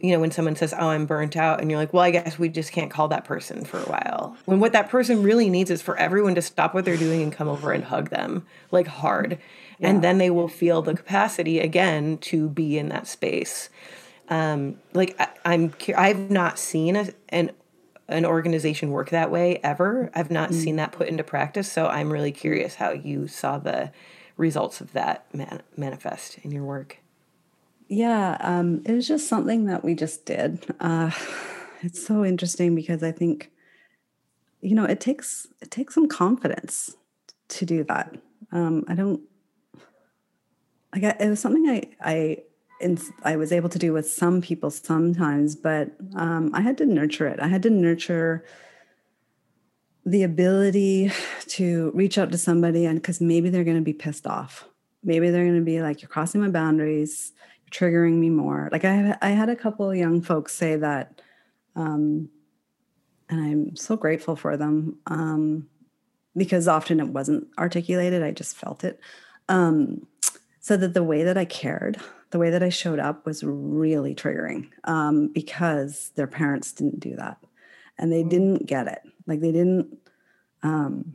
you know, when someone says, "Oh, I'm burnt out," and you're like, "Well, I guess we just can't call that person for a while." When what that person really needs is for everyone to stop what they're doing and come over and hug them like hard, yeah. and then they will feel the capacity again to be in that space. Um, like I, I'm, I've not seen a, an an organization work that way ever. I've not mm-hmm. seen that put into practice, so I'm really curious how you saw the results of that man- manifest in your work. Yeah, um, it was just something that we just did. Uh, it's so interesting because I think, you know, it takes it takes some confidence to do that. Um, I don't like it was something I I and I was able to do with some people sometimes, but um, I had to nurture it. I had to nurture the ability to reach out to somebody, and because maybe they're going to be pissed off, maybe they're going to be like, "You're crossing my boundaries, you're triggering me more." Like I, I had a couple young folks say that, um, and I'm so grateful for them um, because often it wasn't articulated; I just felt it. Um, so that the way that I cared the way that I showed up was really triggering um, because their parents didn't do that and they mm. didn't get it. Like they didn't, um,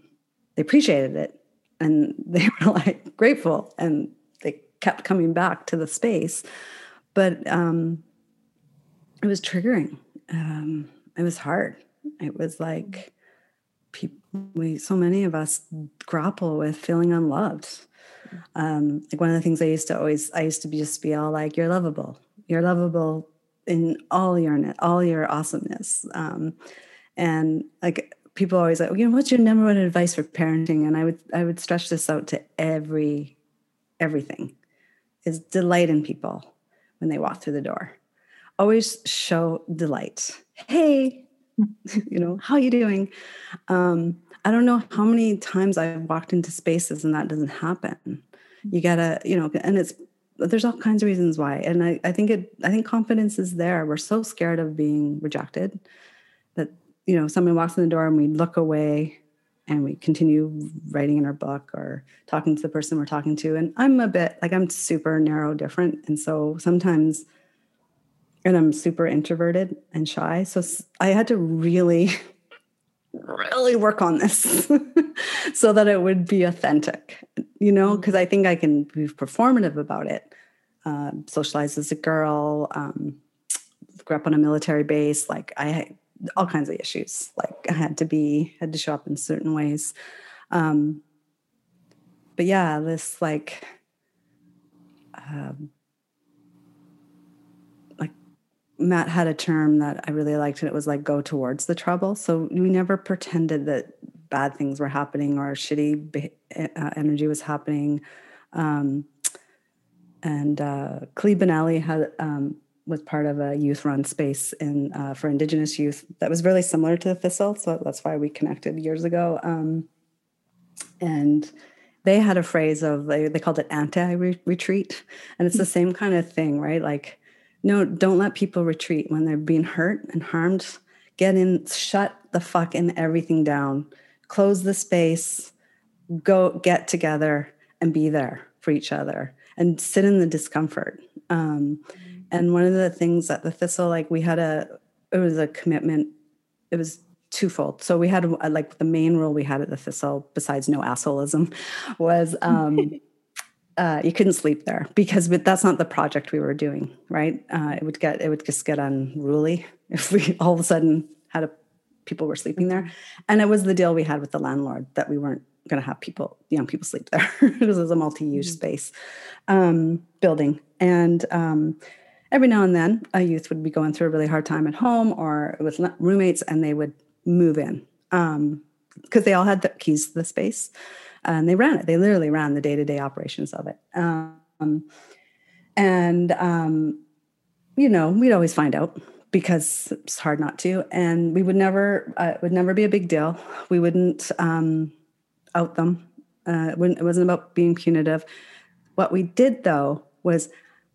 they appreciated it and they were like grateful and they kept coming back to the space. But um, it was triggering. Um, it was hard. It was like people, we, so many of us grapple with feeling unloved um, like one of the things I used to always, I used to be just be all like, "You're lovable. You're lovable in all your all your awesomeness." Um, and like people always like, you know, what's your number one advice for parenting? And I would I would stretch this out to every everything is delight in people when they walk through the door. Always show delight. Hey, you know, how you doing? Um, I don't know how many times I've walked into spaces and that doesn't happen. You mm-hmm. gotta, you know, and it's there's all kinds of reasons why. And I, I think it I think confidence is there. We're so scared of being rejected that, you know, someone walks in the door and we look away and we continue writing in our book or talking to the person we're talking to. And I'm a bit like I'm super narrow different. And so sometimes and I'm super introverted and shy. So I had to really really work on this so that it would be authentic, you know, because mm. I think I can be performative about it. Uh, socialized as a girl, um, grew up on a military base. Like I had all kinds of issues. Like I had to be, had to show up in certain ways. Um, but yeah, this like, um, Matt had a term that I really liked, and it was like go towards the trouble. So we never pretended that bad things were happening or shitty uh, energy was happening. Um, and uh, Khalid Ben had um, was part of a youth run space in uh, for Indigenous youth that was really similar to the Thistle. So that's why we connected years ago. Um, and they had a phrase of they, they called it anti retreat, and it's the same kind of thing, right? Like no, don't let people retreat when they're being hurt and harmed. Get in, shut the fuck and everything down. Close the space, go get together and be there for each other and sit in the discomfort. Um, and one of the things that the thistle, like we had a, it was a commitment. It was twofold. So we had like the main rule we had at the thistle, besides no assholeism, was um, uh, you couldn't sleep there because that's not the project we were doing, right? Uh, it would get it would just get unruly if we all of a sudden had a people were sleeping there, and it was the deal we had with the landlord that we weren't going to have people young people sleep there. because it was a multi-use mm-hmm. space um, building, and um, every now and then a youth would be going through a really hard time at home or with roommates, and they would move in because um, they all had the keys to the space and they ran it. They literally ran the day to day operations of it. Um, and um, you know, we'd always find out because it's hard not to, and we would never. Uh, it would never be a big deal. We wouldn't um, out them. Uh, it, it wasn't about being punitive. What we did though was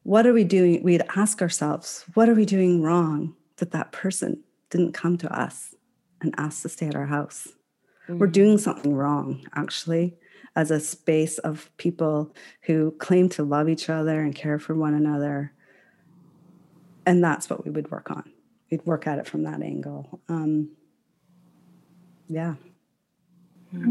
what are we doing? We'd ask ourselves, what are we doing wrong that that person didn't come to us and ask to stay at our house? Mm-hmm. We're doing something wrong, actually, as a space of people who claim to love each other and care for one another. And that's what we would work on. We'd work at it from that angle. Um, yeah.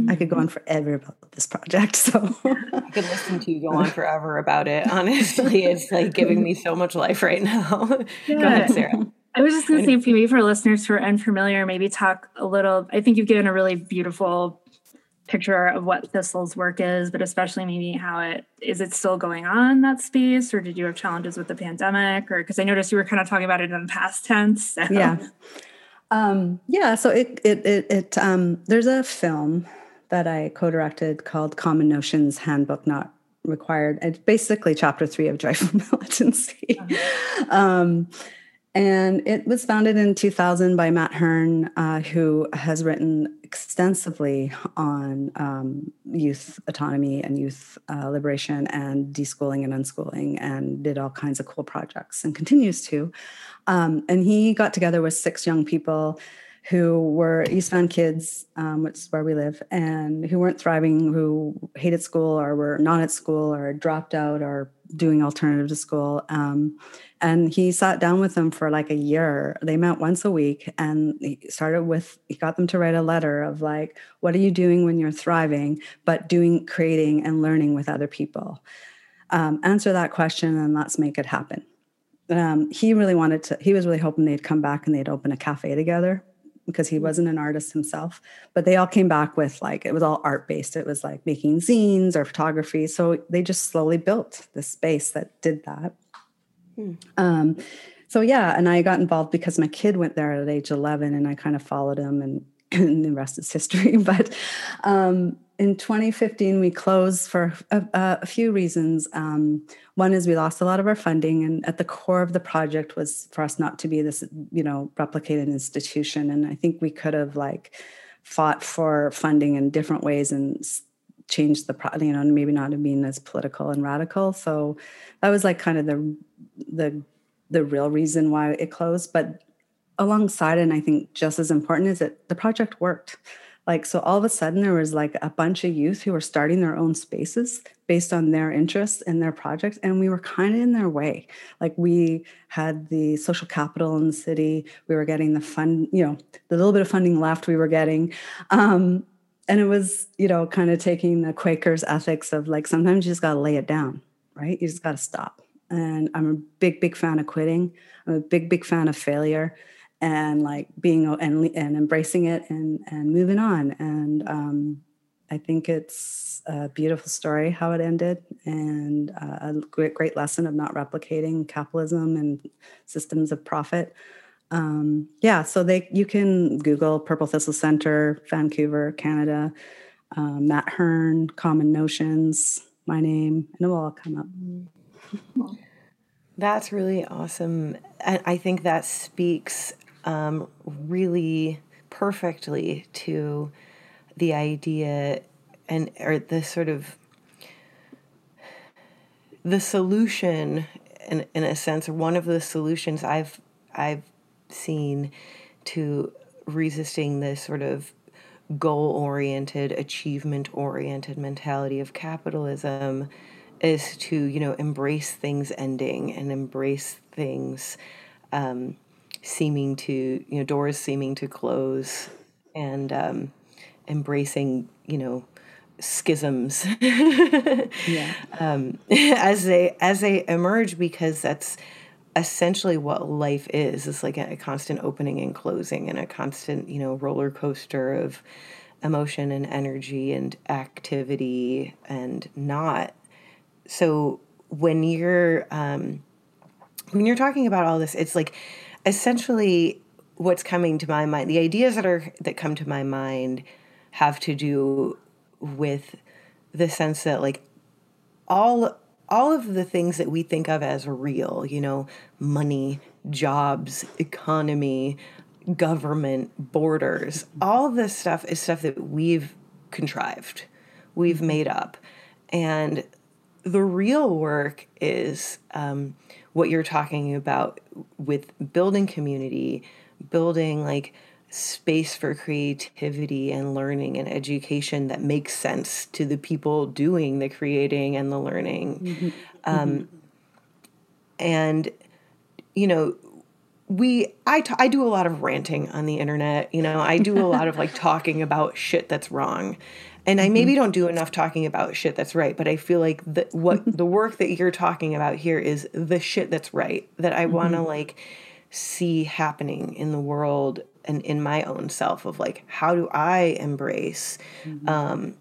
I could go on forever about this project. So I could listen to you go on forever about it. Honestly, it's like giving me so much life right now. Yeah. go ahead, Sarah. I was just going to say, maybe for listeners who are unfamiliar, maybe talk a little. I think you've given a really beautiful picture of what Thistle's work is, but especially maybe how it is it still going on that space, or did you have challenges with the pandemic, or because I noticed you were kind of talking about it in the past tense. So. Yeah. Um, yeah, so it it it, it um, there's a film that I co-directed called Common Notions Handbook Not Required. It's basically chapter three of Joyful Militancy. Uh-huh. Um, and it was founded in 2000 by Matt Hern, uh, who has written extensively on um, youth autonomy and youth uh, liberation and deschooling and unschooling, and did all kinds of cool projects and continues to. Um, and he got together with six young people who were East Van kids, um, which is where we live, and who weren't thriving, who hated school or were not at school or dropped out or doing alternative to school. Um, and he sat down with them for like a year. They met once a week and he started with, he got them to write a letter of like, what are you doing when you're thriving, but doing, creating, and learning with other people? Um, answer that question and let's make it happen um, he really wanted to he was really hoping they'd come back and they'd open a cafe together because he wasn't an artist himself but they all came back with like it was all art based. It was like making zines or photography. So they just slowly built this space that did that. Hmm. um, so yeah and i got involved because my kid went there at age 11 and i kind of followed him and, and the rest is history but um, in 2015 we closed for a, a few reasons. Um, one is we lost a lot of our funding and at the core of the project was for us not to be this you know replicated institution and i think we could have like fought for funding in different ways and changed the pro you know maybe not have been as political and radical. So that was like kind of the the the real reason why it closed but alongside and i think just as important is that the project worked. Like so all of a sudden there was like a bunch of youth who were starting their own spaces based on their interests and their projects and we were kind of in their way. Like we had the social capital in the city. We were getting the fund you know the little bit of funding left we were getting. Um, and it was you know kind of taking the quakers ethics of like sometimes you just got to lay it down right? You just got to stop. And i'm a big big fan of quitting. I'm a big big fan of failure and like being and and embracing it and and moving on and um, I think it's a beautiful story how it ended and uh, a great great lesson of not replicating capitalism and systems of profit. Um, yeah, so they you can Google Purple Thistle Center, Vancouver, Canada, um, Matt Hern, Common Notions, my name, and it will all come up. That's really awesome. And I think that speaks um, really perfectly to the idea and or the sort of the solution in, in a sense or one of the solutions I've I've seen to resisting this sort of goal oriented achievement oriented mentality of capitalism is to you know embrace things ending and embrace things um, seeming to you know doors seeming to close and um, embracing you know schisms yeah. um, as they as they emerge because that's essentially what life is it's like a, a constant opening and closing and a constant you know roller coaster of emotion and energy and activity and not so when you're um, when you're talking about all this it's like essentially what's coming to my mind the ideas that are that come to my mind have to do with the sense that like all all of the things that we think of as real you know money jobs economy government borders all this stuff is stuff that we've contrived we've made up. And the real work is um, what you're talking about with building community, building like space for creativity and learning and education that makes sense to the people doing the creating and the learning. Mm-hmm. Um, mm-hmm. And, you know, we I, t- I do a lot of ranting on the internet you know i do a lot of like talking about shit that's wrong and I maybe mm-hmm. don't do enough talking about shit that's right, but I feel like the what the work that you're talking about here is the shit that's right that I want to mm-hmm. like see happening in the world and in my own self of like how do I embrace mm-hmm. um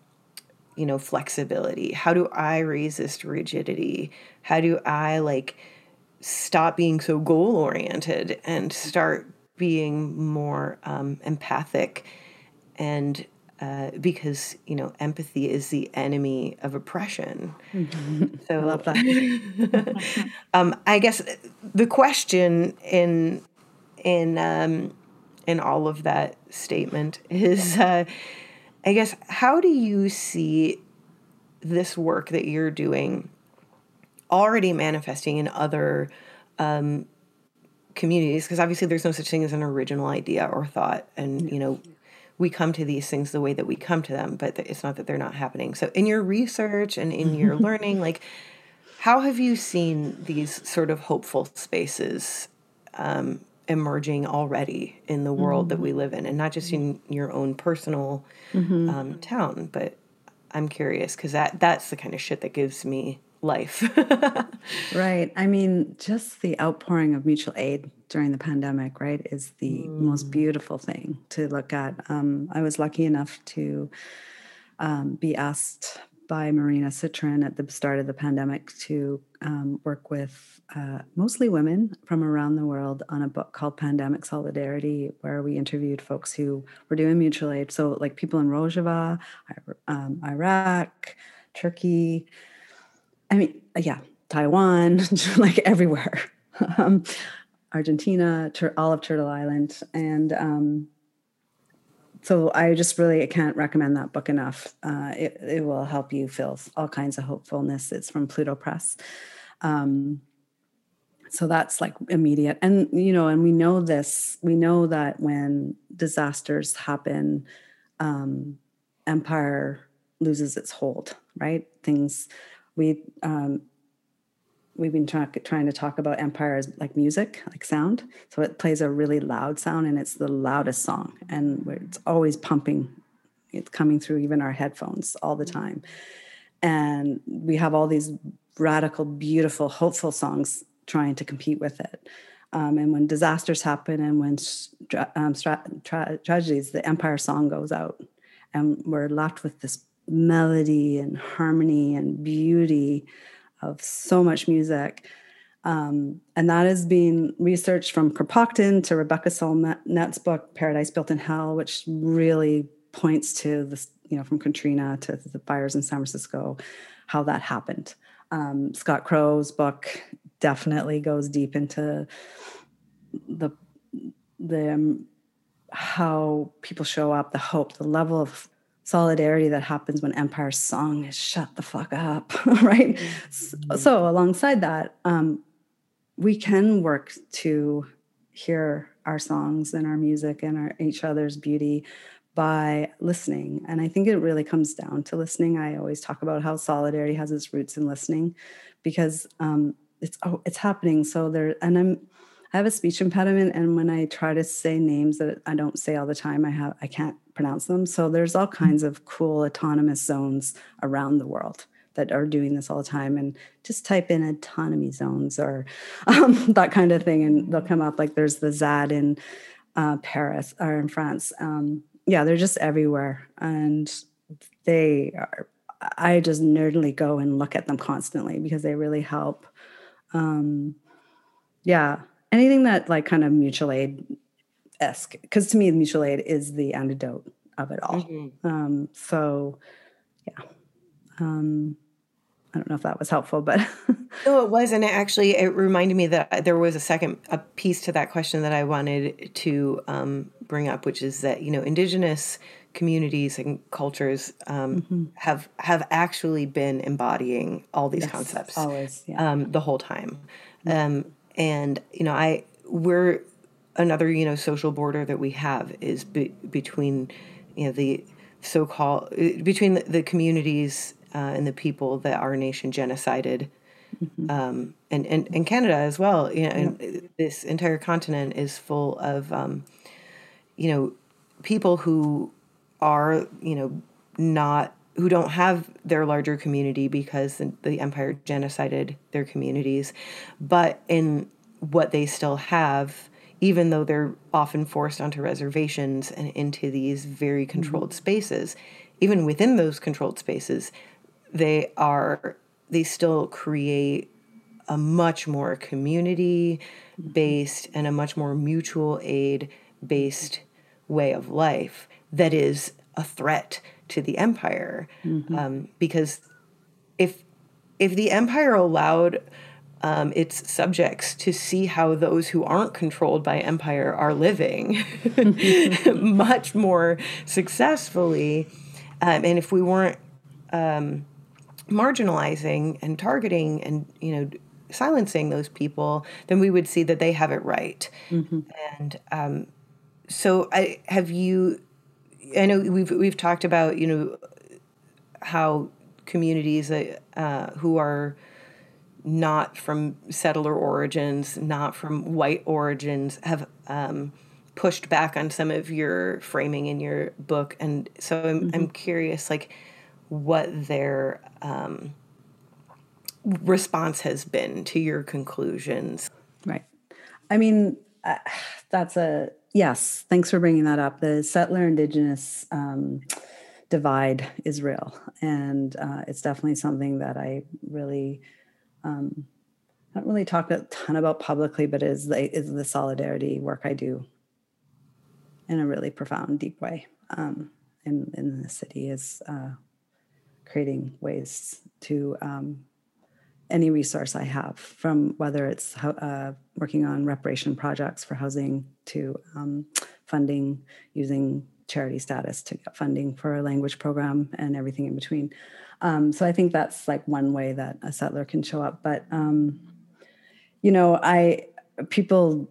you know flexibility? How do I resist rigidity? How do I like stop being so goal oriented and start being more um, empathic and uh, because you know empathy is the enemy of oppression. Mm-hmm. So I love that. um, I guess the question in in um, in all of that statement is, uh, I guess, how do you see this work that you're doing already manifesting in other um, communities? Because obviously, there's no such thing as an original idea or thought, and you know we come to these things the way that we come to them, but it's not that they're not happening. So, in your research and in your learning, like, how have you seen these sort of hopeful spaces um, emerging already in the world mm-hmm. that we live in, and not just in your own personal mm-hmm. um, town? But I'm curious because that that's the kind of shit that gives me life. right. I mean, just the outpouring of mutual aid during the pandemic, right, is the mm. most beautiful thing to look at. Um, I was lucky enough to um, be asked by Marina Sitrin at the start of the pandemic to um, work with uh, mostly women from around the world on a book called Pandemic Solidarity, where we interviewed folks who were doing mutual aid. So, like people in Rojava, um, Iraq, Turkey, I mean, yeah, Taiwan, like everywhere. Um, Argentina, Tur- all of Turtle Island, and um, so I just really can't recommend that book enough. Uh, it, it will help you feel all kinds of hopefulness. It's from Pluto Press. Um, so that's like immediate and you know and we know this we know that when disasters happen um, empire loses its hold right things we um, we've been trying to talk about empire as like music like sound. So it plays a really loud sound and it's the loudest song. And it's always pumping. It's coming through even our headphones all the time. And we have all these radical beautiful hopeful songs trying to compete with it. Um, and when disasters happen and when um, tra- tragedies the empire song goes out. And we're left with this melody and harmony and beauty of so much music. Um, and that is being researched from Kropotkin to Rebecca Solnit's book, Paradise Built in Hell, which really points to this, you know, from Katrina to the fires in San Francisco, how that happened. Um, Scott Crow's book definitely goes deep into the the um, how people show up, the hope, the level of solidarity that happens when Empire's song is shut the fuck up, right? Mm-hmm. So, alongside that, um, we can work to hear our songs and our music and our each other's beauty by listening. And I think it really comes down to listening. I always talk about how solidarity has its roots in listening because um, it's oh, it's happening. So there, and I'm I have a speech impediment, and when I try to say names that I don't say all the time, I have I can't pronounce them. So there's all mm-hmm. kinds of cool autonomous zones around the world that are doing this all the time, and just type in autonomy zones or um, that kind of thing, and they'll come up. Like there's the ZAD in uh, Paris or in France. Um, yeah, they're just everywhere, and they are. I just nerdily go and look at them constantly because they really help. Um, yeah, anything that like kind of mutual aid esque because to me mutual aid is the antidote of it all mm-hmm. um, so yeah um, i don't know if that was helpful but no it was and it actually it reminded me that there was a second a piece to that question that i wanted to um, bring up which is that you know indigenous communities and cultures um, mm-hmm. have have actually been embodying all these yes, concepts always yeah. um, the whole time. Um, and you know, I we're another you know social border that we have is be, between you know the so-called between the, the communities uh, and the people that our nation genocided mm-hmm. um, and, and and Canada as well you know and this entire continent is full of um, you know people who are you know not who don't have their larger community because the, the empire genocided their communities but in what they still have even though they're often forced onto reservations and into these very mm-hmm. controlled mm-hmm. spaces even within those controlled spaces they are they still create a much more community based and a much more mutual aid based way of life that is a threat to the empire mm-hmm. um, because if if the empire allowed um, its subjects to see how those who aren't controlled by empire are living much more successfully. Um, and if we weren't um, marginalizing and targeting and you know silencing those people, then we would see that they have it right. Mm-hmm. And um, so, I have you. I know we've we've talked about you know how communities uh, who are not from settler origins, not from white origins, have um, pushed back on some of your framing in your book. And so I'm, mm-hmm. I'm curious, like, what their um, response has been to your conclusions. Right. I mean, uh, that's a yes. Thanks for bringing that up. The settler indigenous um, divide is real, and uh, it's definitely something that I really um, don't really talk a ton about publicly, but is the is the solidarity work I do in a really profound, deep way um, in in the city is uh, creating ways to um, any resource I have, from whether it's uh, working on reparation projects for housing to um, funding using charity status to get funding for a language program and everything in between. Um, so I think that's like one way that a settler can show up. But um, you know, I people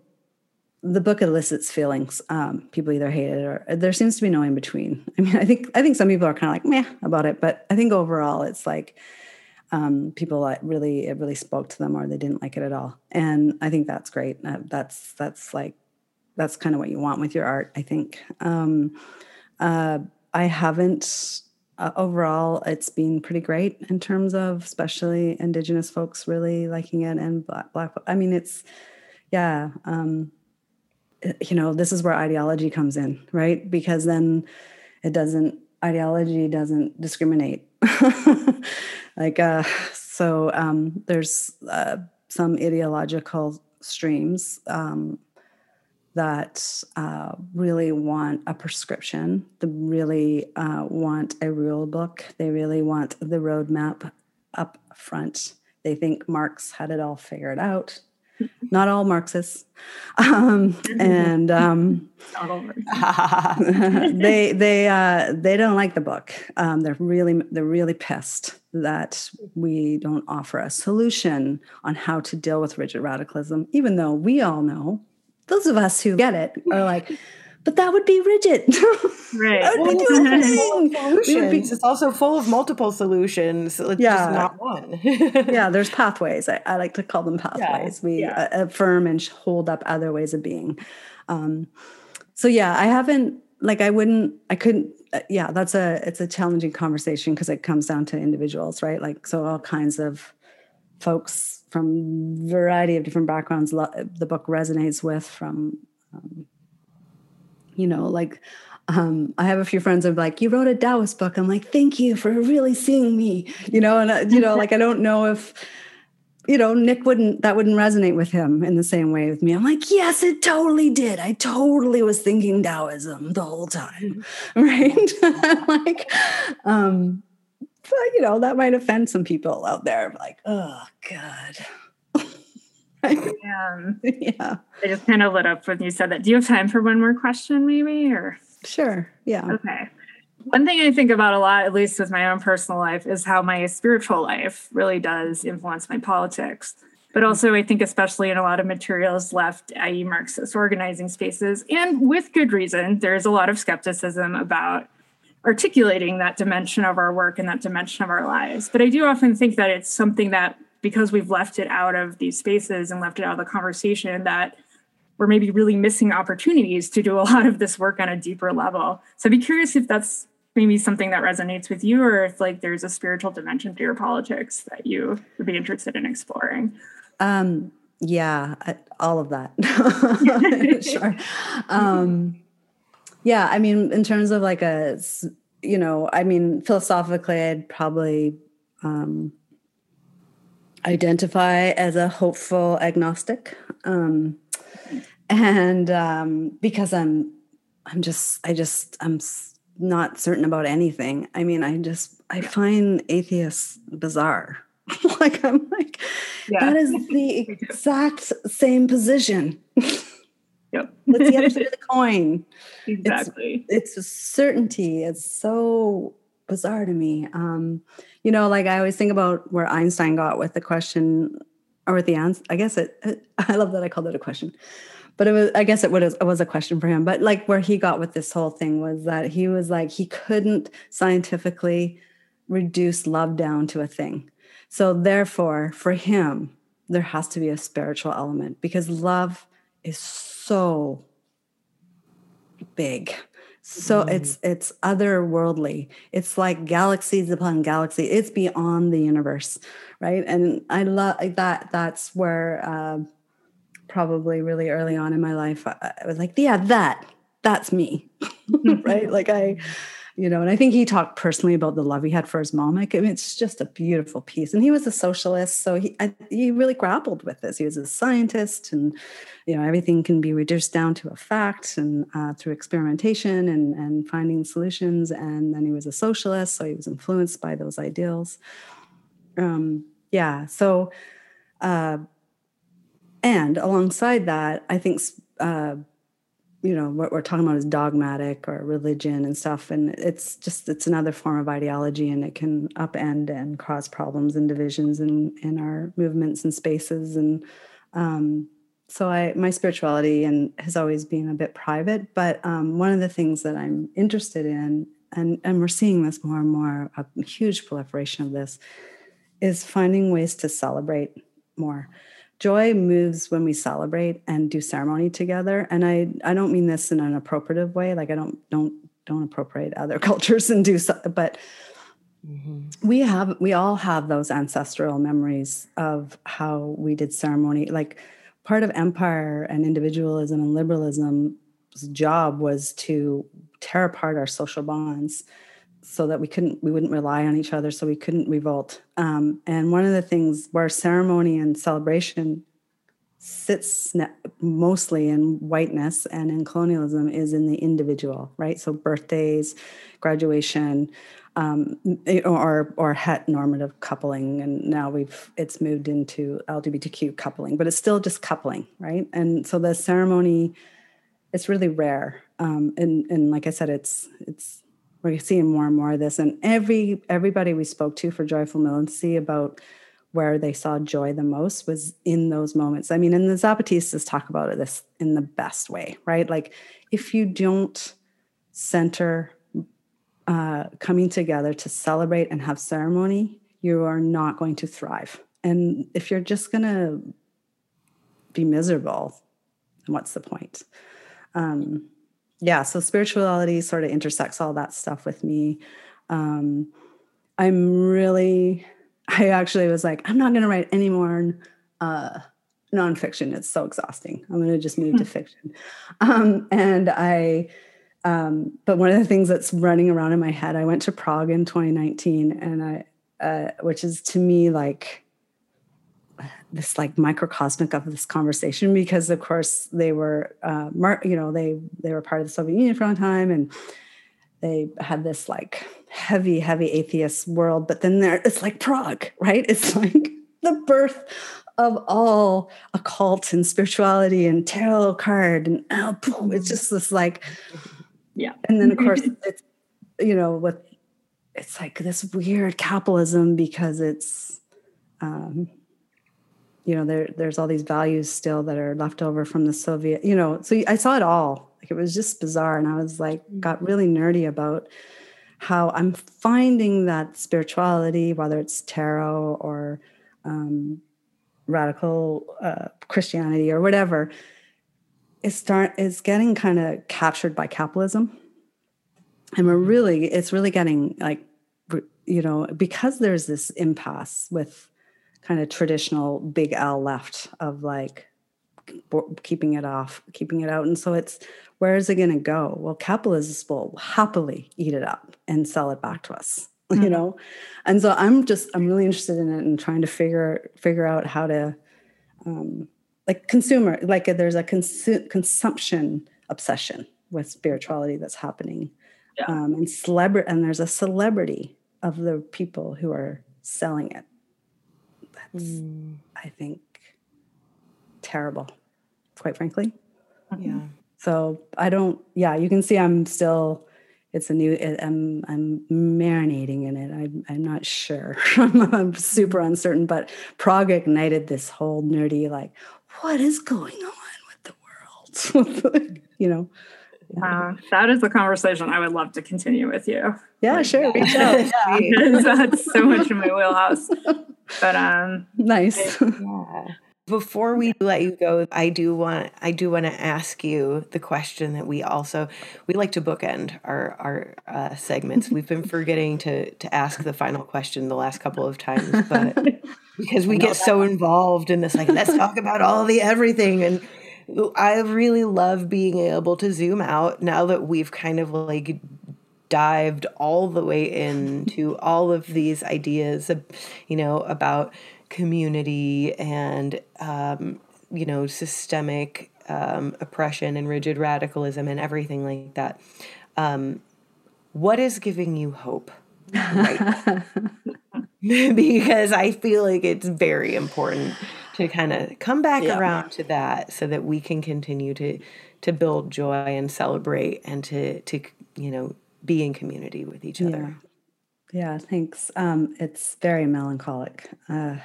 the book elicits feelings. Um, people either hate it or there seems to be no in between. I mean, I think I think some people are kind of like meh about it, but I think overall it's like um, people that really it really spoke to them or they didn't like it at all, and I think that's great. Uh, that's that's like that's kind of what you want with your art. I think. Um, uh, I haven't uh, overall, it's been pretty great in terms of especially Indigenous folks really liking it and Black. black I mean, it's yeah. Um, eh, you know, this is where ideology comes in, right? Because then it doesn't ideology doesn't discriminate. like uh, so, um, there's uh, some ideological streams um, that uh, really want a prescription, they really uh, want a rule book, they really want the roadmap up front. They think Marx had it all figured out. Not all Marxists, um, and um, they they uh, they don't like the book. Um, they're really they're really pissed that we don't offer a solution on how to deal with rigid radicalism, even though we all know those of us who get it are like, but that would be rigid. Right. that would be solutions. Be, it's also full of multiple solutions. It's yeah. just not one. yeah, there's pathways. I, I, like to call them pathways. Yeah. We yeah. affirm and hold up other ways of being. Um, so yeah, I haven't like I wouldn't I couldn't uh, yeah, that's a it's a challenging conversation because it comes down to individuals, right? Like so all kinds of folks from variety of different backgrounds the book resonates with from um, you know like um, I have a few friends are like, "You wrote a Taoist book." I'm like, "Thank you for really seeing me." You know, and uh, you know, like I don't know if you know Nick wouldn't that wouldn't resonate with him in the same way with me. I'm like, "Yes, it totally did. I totally was thinking Taoism the whole time." right? like um but you know that might offend some people out there like oh god yeah. yeah i just kind of lit up when you said that do you have time for one more question maybe or sure yeah okay One thing I think about a lot, at least with my own personal life, is how my spiritual life really does influence my politics. But hmm. also, I think, especially in a lot of materials left, i.e., Marxist organizing spaces, and with good reason, there's a lot of skepticism about articulating that dimension of our work and that dimension of our lives. But I do often think that it's something that, because we've left it out of these spaces and left it out of the conversation, that we're maybe really missing opportunities to do a lot of this work on a deeper level. So I'd be curious if that's maybe something that resonates with you or if like there's a spiritual dimension to your politics that you would be interested in exploring. Um, yeah, all of that. sure. Um, yeah, I mean, in terms of like a, you know, I mean, philosophically, I'd probably um, identify as a hopeful agnostic. Um, and um, because I'm, I'm just, I just, I'm not certain about anything. I mean, I just, I find atheists bizarre. like I'm like, yeah. that is the exact same position. Yep. That's the other side of the coin. Exactly. It's, it's, a certainty. It's so bizarre to me. Um, you know, like I always think about where Einstein got with the question or with the answer. I guess it, it I love that I called it a question. But it was, I guess it was, it was a question for him. But like where he got with this whole thing was that he was like, he couldn't scientifically reduce love down to a thing. So therefore, for him, there has to be a spiritual element because love is so big so mm. it's it's otherworldly it's like galaxies upon galaxy it's beyond the universe right and i love that that's where uh, probably really early on in my life I, was like yeah that that's me right like i you know, and I think he talked personally about the love he had for his mom. Like, I mean, it's just a beautiful piece. And he was a socialist, so he I, he really grappled with this. He was a scientist, and you know, everything can be reduced down to a fact, and uh, through experimentation and and finding solutions. And then he was a socialist, so he was influenced by those ideals. Um, yeah. So, uh, and alongside that, I think. Uh, you know what we're talking about is dogmatic or religion and stuff and it's just it's another form of ideology and it can upend and cause problems and divisions in in our movements and spaces and um, so i my spirituality and has always been a bit private but um, one of the things that i'm interested in and and we're seeing this more and more a huge proliferation of this is finding ways to celebrate more joy moves when we celebrate and do ceremony together and i i don't mean this in an appropriative way like i don't don't don't appropriate other cultures and do so but mm-hmm. we have we all have those ancestral memories of how we did ceremony like part of empire and individualism and liberalism's job was to tear apart our social bonds so that we couldn't we wouldn't rely on each other so we couldn't revolt. Um, and one of the things where ceremony and celebration sits mostly in whiteness and in colonialism is in the individual right? So birthdays graduation um, or or het normative coupling and now we've it's moved into lgbtq coupling but it's still just coupling right? And so the ceremony it's really rare. Um, and and like i said it's it's we're seeing more and more of this. And every everybody we spoke to for joyful militancy about where they saw joy the most was in those moments. I mean and the zapatistas talk about this in the best way right? Like if you don't center uh, coming together to celebrate and have ceremony you are not going to thrive. And if you're just going to be miserable what's the point? Um, yeah, so spirituality sort of intersects all that stuff with me. Um, I'm really, I actually was like, I'm not going to write any more uh, nonfiction. It's so exhausting. I'm going to just move to hmm. fiction. Um, and I, um, but one of the things that's running around in my head, I went to Prague in 2019, and I, uh, which is to me like this like microcosmic of this conversation because of course they were uh, mar- you know they they were part of the soviet union for a long time and they had this like heavy heavy atheist world but then there it's like prague right? It's like the birth of all occult and spirituality and tarot card and oh, boom, it's just this like yeah. and then of course it's you know, with it's like this weird capitalism because it's, um, you know, there there's all these values still that are left over from the Soviet, you know. So I saw it all. Like it was just bizarre, and I was like, got really nerdy about how I'm finding that spirituality, whether it's tarot or um, radical uh, Christianity or whatever, is start is getting kind of captured by capitalism and we're really it's really getting like you know because there's this impasse with kind of traditional big l left of like keeping it off keeping it out and so it's where is it going to go well capitalists will happily eat it up and sell it back to us mm-hmm. you know and so i'm just i'm really interested in it and trying to figure figure out how to um like consumer like there's a consu- consumption obsession with spirituality that's happening yeah. um, and celebrity and there's a celebrity of the people who are selling it mm. i think terrible quite frankly yeah so i don't yeah you can see i'm still it's a new i'm i'm marinating in it i'm, I'm not sure I'm, super uncertain but prague ignited this whole nerdy like what is going on with the world you know uh, that is a conversation I would love to continue with you. Yeah, like, sure. Reach out. Yeah. that's so much in my wheelhouse. But um nice. Yeah. Before we let you go, I do want I do want to ask you the question that we also we like to bookend our our uh, segments. We've been forgetting to to ask the final question the last couple of times, but because we get so involved in this, like let's talk about all the everything and I really love being able to zoom out now that we've kind of like dived all the way into all of these ideas, you know, about community and, um, you know, systemic um, oppression and rigid radicalism and everything like that. Um, what is giving you hope? Right because I feel like it's very important to kind of come back yeah. around to that so that we can continue to to build joy and celebrate and to to you know be in community with each other. Yeah, yeah thanks. Um it's very melancholic. Uh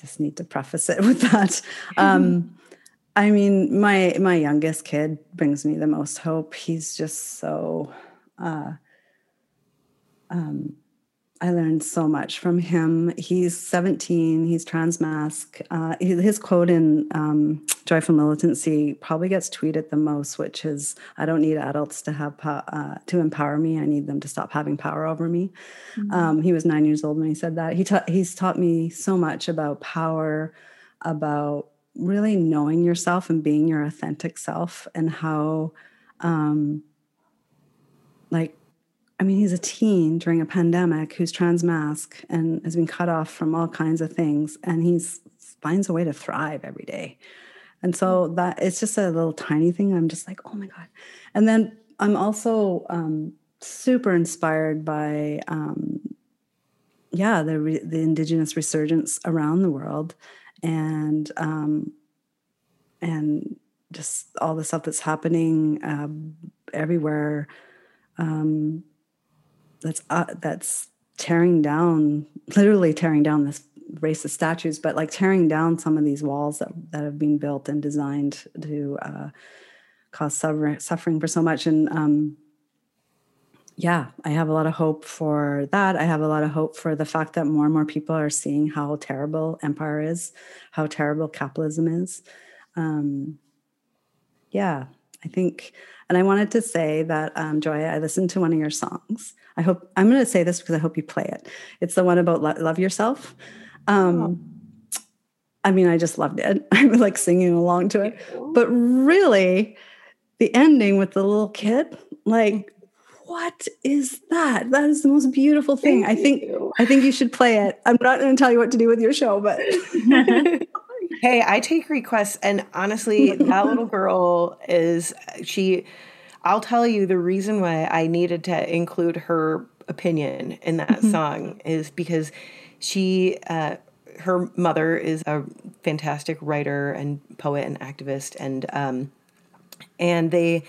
just need to preface it with that. Um i mean my my youngest kid brings me the most hope. He's just so uh um I learned so much from him. He's 17, he's transmasc. Uh, his quote in um, Joyful Militancy probably gets tweeted the most, which is I don't need adults to have uh, to empower me. I need them to stop having power over me. Mm-hmm. Um, he was nine years old when he said that. He ta- he's taught me so much about power, about really knowing yourself and being your authentic self, and how, um, like, I mean, he's a teen during a pandemic who's transmasc and has been cut off from all kinds of things, and he finds a way to thrive every day. And so that it's just a little tiny thing. I'm just like, oh my god. And then I'm also um, super inspired by, um, yeah, the re- the indigenous resurgence around the world, and um, and just all the stuff that's happening uh, everywhere. Um, that's uh, that's tearing down literally tearing down this racist statues but like tearing down some of these walls that, that have been built and designed to uh, cause suffer- suffering for so much. And um, yeah i have a lot of hope for that. I have a lot of hope for the fact that more and more people are seeing how terrible empire is how terrible capitalism is. Um, yeah i think and i wanted to say that um, joya i listened to one of your songs I hope I'm going to say this because I hope you play it. It's the one about lo- love yourself. Um, oh. I mean, I just loved it. I was like singing along to it. But really, the ending with the little kid, like, what is that? That is the most beautiful thing. Thank I think you. I think you should play it. I'm not going to tell you what to do with your show, but hey, I take requests, and honestly, that little girl is she I'll tell you the reason why I needed to include her opinion in that mm-hmm. song is because she, uh, her mother is a fantastic writer and poet and activist, and um, and they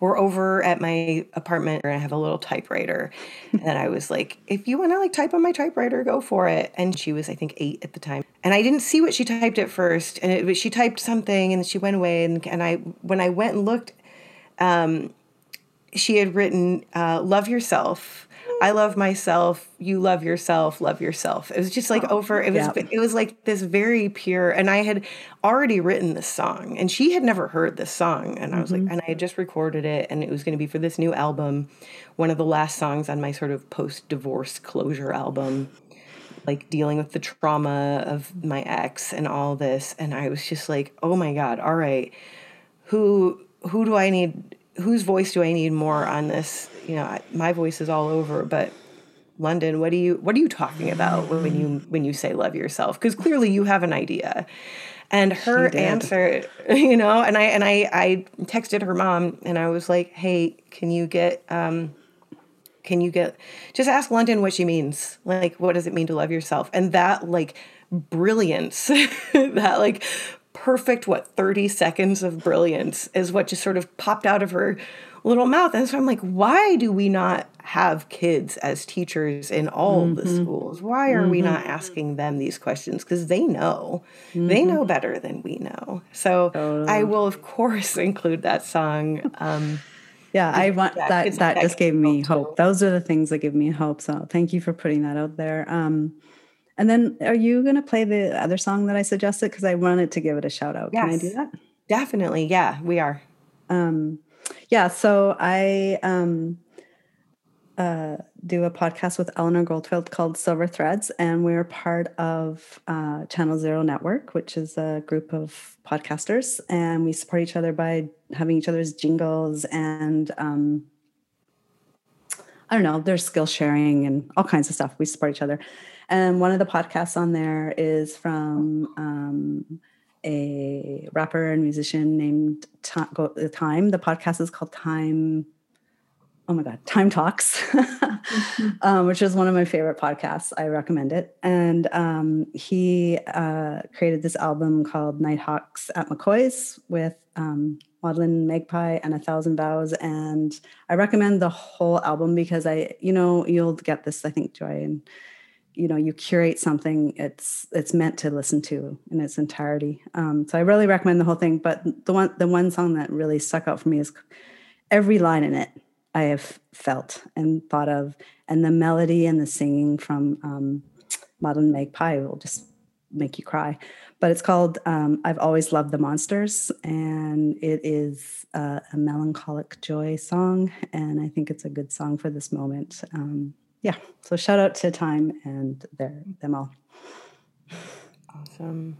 we're over at my apartment and I have a little typewriter. and I was like, if you want to like type on my typewriter, go for it. And she was, I think, eight at the time. And I didn't see what she typed at first. And it she typed something and she went away. And, and I, when I went and looked, um, she had written, uh, love yourself. I love myself. You love yourself. Love yourself. It was just like oh, over. It was. Yeah. It was like this very pure. And I had already written this song, and she had never heard this song. And I was mm-hmm. like, and I had just recorded it, and it was going to be for this new album, one of the last songs on my sort of post-divorce closure album, like dealing with the trauma of my ex and all this. And I was just like, oh my god, all right, who who do I need? Whose voice do I need more on this? you know, my voice is all over, but London, what do you what are you talking about when you when you say love yourself? Because clearly you have an idea. And her answer, you know, and I and I I texted her mom and I was like, "Hey, can you get um can you get just ask London what she means? Like what does it mean to love yourself?" And that like brilliance, that like perfect what 30 seconds of brilliance is what just sort of popped out of her little mouth. And so I'm like, why do we not have kids as teachers in all mm-hmm. the schools? Why are mm-hmm. we not asking them these questions? Because they know, mm-hmm. they know better than we know. So oh. I will, of course, include that song. Um, yeah, I want that. That, that just gave me hope. Those are the things that give me hope. So thank you for putting that out there. Um, and then, are you going to play the other song that I suggested? Because I wanted to give it a shout out. Yes, Can I do that? Definitely. Yeah, we are. Um, yeah, so I um, uh, do a podcast with Eleanor Goldfield called Silver Threads, and we're part of uh, Channel Zero Network, which is a group of podcasters, and we support each other by having each other's jingles and um, I don't know, there's skill sharing and all kinds of stuff. We support each other, and one of the podcasts on there is from. Um, a rapper and musician named Time. The podcast is called Time. Oh my God, Time Talks, mm-hmm. um, which is one of my favorite podcasts. I recommend it. And um, he uh, created this album called Nighthawks at McCoy's with um, Maudlin Magpie and A Thousand Vows. And I recommend the whole album because I, you know, you'll get this, I think, Joy, and you know you curate something it's it's meant to listen to in its entirety. Um, so i really recommend the whole thing but the one the one song that really stuck out for me is every line in it i have felt and thought of. And the melody and the singing from um, Maudlin Magpie will just make you cry. But it's called um, i've always loved the monsters and it is uh, a melancholic joy song and i think it's a good song for this moment. Um, yeah, so shout out to Time and their them all. Awesome.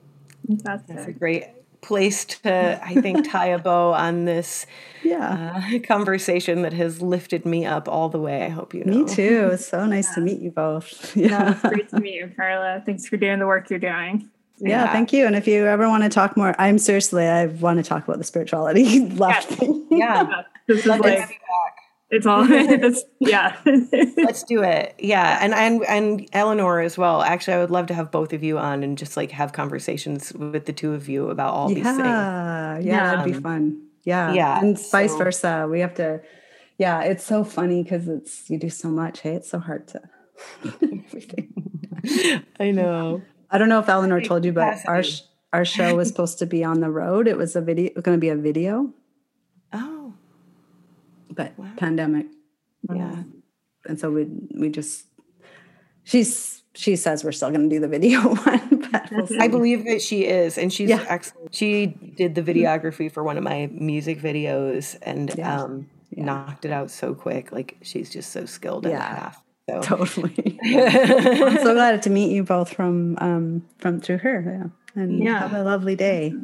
That's, That's a great place to, I think, tie a bow on this yeah. Uh, conversation that has lifted me up all the way. I hope you know. Me too. It's so nice yeah. to meet you both. Yeah. No, great to meet you, Carla. Thanks for doing the work you're doing. Yeah, yeah, thank you. And if you ever want to talk more, I'm seriously, I want to talk about the spirituality left. Yeah. yeah. This is like, it's all it's, yeah. Let's do it. Yeah and and and eleanor as well. Actually i would love to have both of you on and just like have conversations with the two of you about all yeah, these things. Yeah yeah that'd be fun. Yeah yeah and vice so, versa. We have to yeah it's so funny because it's you do so much. Hey it's so hard to i know. I don't know if eleanor told you but our our show was supposed to be on the road. It was a video It's going to be a video but wow. pandemic. Yeah. And so we we just she's she says we're still going to do the video one. But we'll I believe that she is, and she's yeah. excellent. She did the videography for one of my music videos and yeah. Um, yeah. knocked it out so quick. Like she's just so skilled in yeah. So. Totally. So glad to meet you both from um, from through her. Yeah, and yeah. have a lovely day.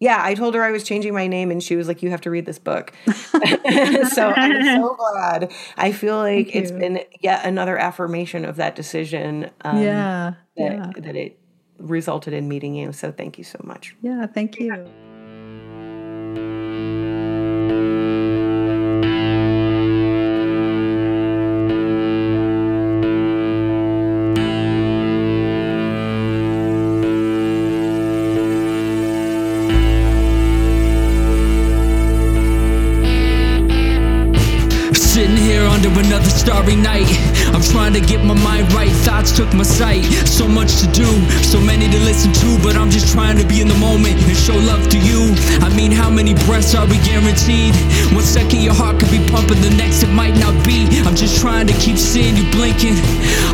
Yeah, I told her I was changing my name, and she was like, "You have to read this book." so I'm so glad. I feel like it's been yet another affirmation of that decision. Um, yeah, that, yeah, that it resulted in meeting you. So thank you so much. Yeah, thank you. Took my sight. So much to do, so many to listen to, but I'm just trying to be in the moment and show love to you. I mean, how many breaths are we guaranteed? One second your heart could be pumping, the next it might not be. I'm just trying to keep seeing you blinking.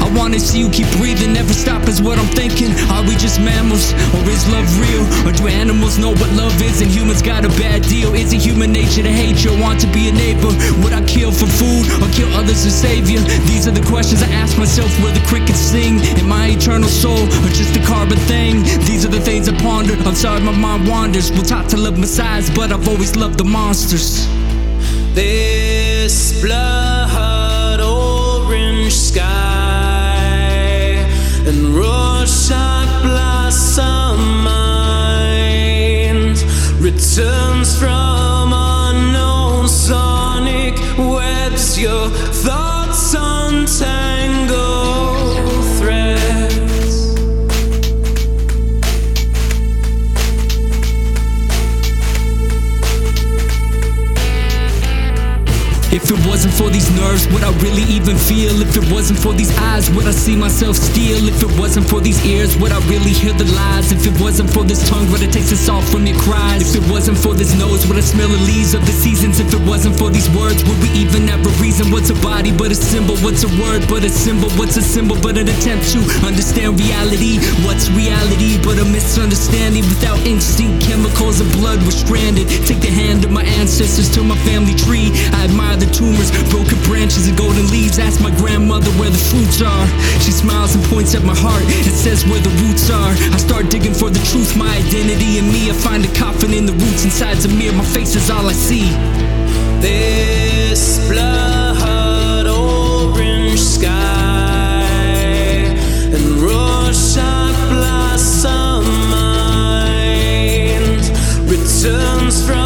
I wanna see you keep breathing, never stop is what I'm thinking. Are we just mammals, or is love real? Or do animals know what love is and humans got a bad deal? Is it human nature to hate you or want to be a neighbor? Would I kill for food or kill others to save you? These are the questions I ask myself where the crickets sing. Am I eternal soul or just a carbon thing? These are the things I ponder. I'm sorry my mind wanders. We're taught to love messiahs, but I've always loved the monsters. This blood orange sky and Rorschach blossom mind returns from nerves, would I really even feel? If it wasn't for these eyes, would I see myself steal? If it wasn't for these ears, would I really hear the lies? If it wasn't for this tongue, would I taste the salt from your cries? If it wasn't for this nose, would I smell the leaves of the seasons? If it wasn't for these words, would we even have a reason? What's a body but a symbol? What's a word but a symbol? What's a symbol but an attempt to understand reality? What's reality but a misunderstanding? Without instinct, chemicals and blood were stranded. Take the hand of my ancestors to my family tree. I admire the tumors, broken branches, golden leaves. Ask my grandmother where the fruits are. She smiles and points at my heart and says where the roots are. I start digging for the truth, my identity and me. I find a coffin in the roots inside the mirror. My face is all I see. This blood orange sky and returns from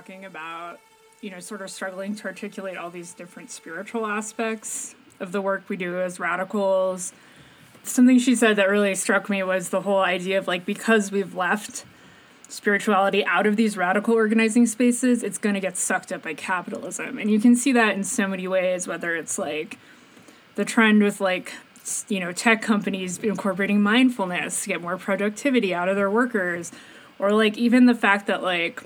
talking about, you know, sort of struggling to articulate all these different spiritual aspects of the work we do as radicals. Something she said that really struck me was the whole idea of like, because we've left spirituality out of these radical organizing spaces, it's going to get sucked up by capitalism. And you can see that in so many ways, whether it's like the trend with like you know tech companies incorporating mindfulness to get more productivity out of their workers or like even the fact that like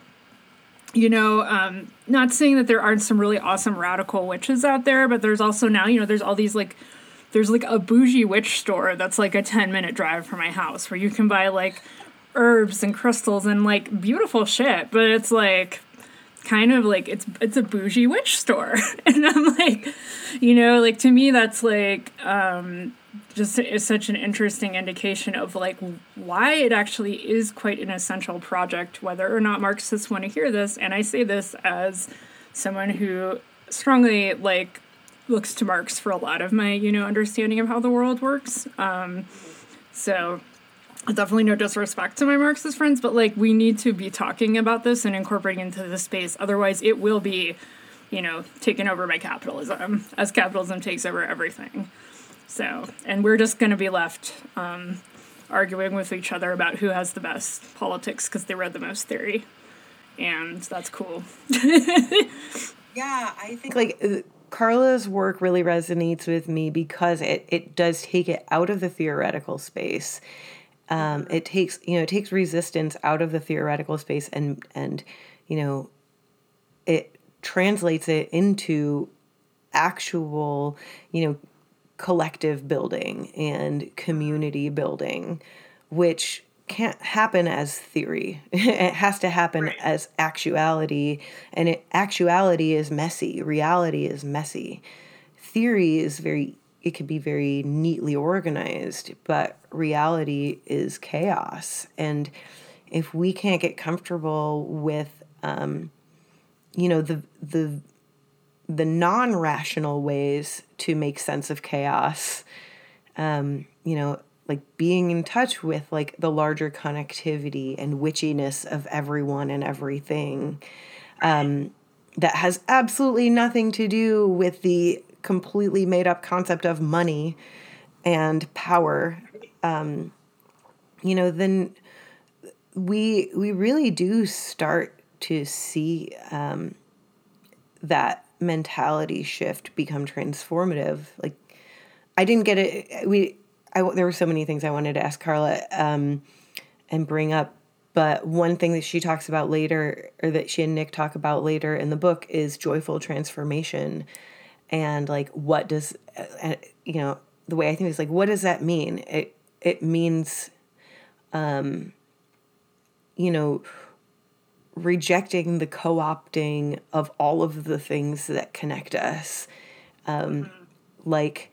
you know um not saying that there aren't some really awesome radical witches out there but there's also now you know there's all these like there's like a bougie witch store that's like a 10 minute drive from my house where you can buy like herbs and crystals and like beautiful shit but it's like kind of like it's it's a bougie witch store. And i'm like you know like to me that's like um just is such an interesting indication of like why it actually is quite an essential project whether or not marxists want to hear this and i say this as someone who strongly like looks to marx for a lot of my you know understanding of how the world works um so definitely no disrespect to my Marxist friends, but like we need to be talking about this and incorporating into the space. Otherwise, it will be, you know, taken over by capitalism as capitalism takes over everything. So, and we're just going to be left um, arguing with each other about who has the best politics because they read the most theory. And that's cool. yeah, I think like uh, Carla's work really resonates with me because it, it does take it out of the theoretical space. Um, it takes you know it takes resistance out of the theoretical space and and you know it translates it into actual you know collective building and community building, which can't happen as theory. it has to happen right. as actuality, and it, actuality is messy. Reality is messy. Theory is very it can be very neatly organized, but reality is chaos. And if we can't get comfortable with, um, you know, the the the non-rational ways to make sense of chaos um, you know like being in touch with like the larger connectivity and witchiness of everyone and everything um, that has absolutely nothing to do with the completely made up concept of money and power. Um, you know then we we really do start to see um, that mentality shift become transformative like i didn't get it we I, there were so many things i wanted to ask carla um, and bring up but one thing that she talks about later or that she and nick talk about later in the book is joyful transformation. And like what does uh, you know the way i think is like what does that mean? It it means um you know rejecting the co opting of all of the things that connect us, um, like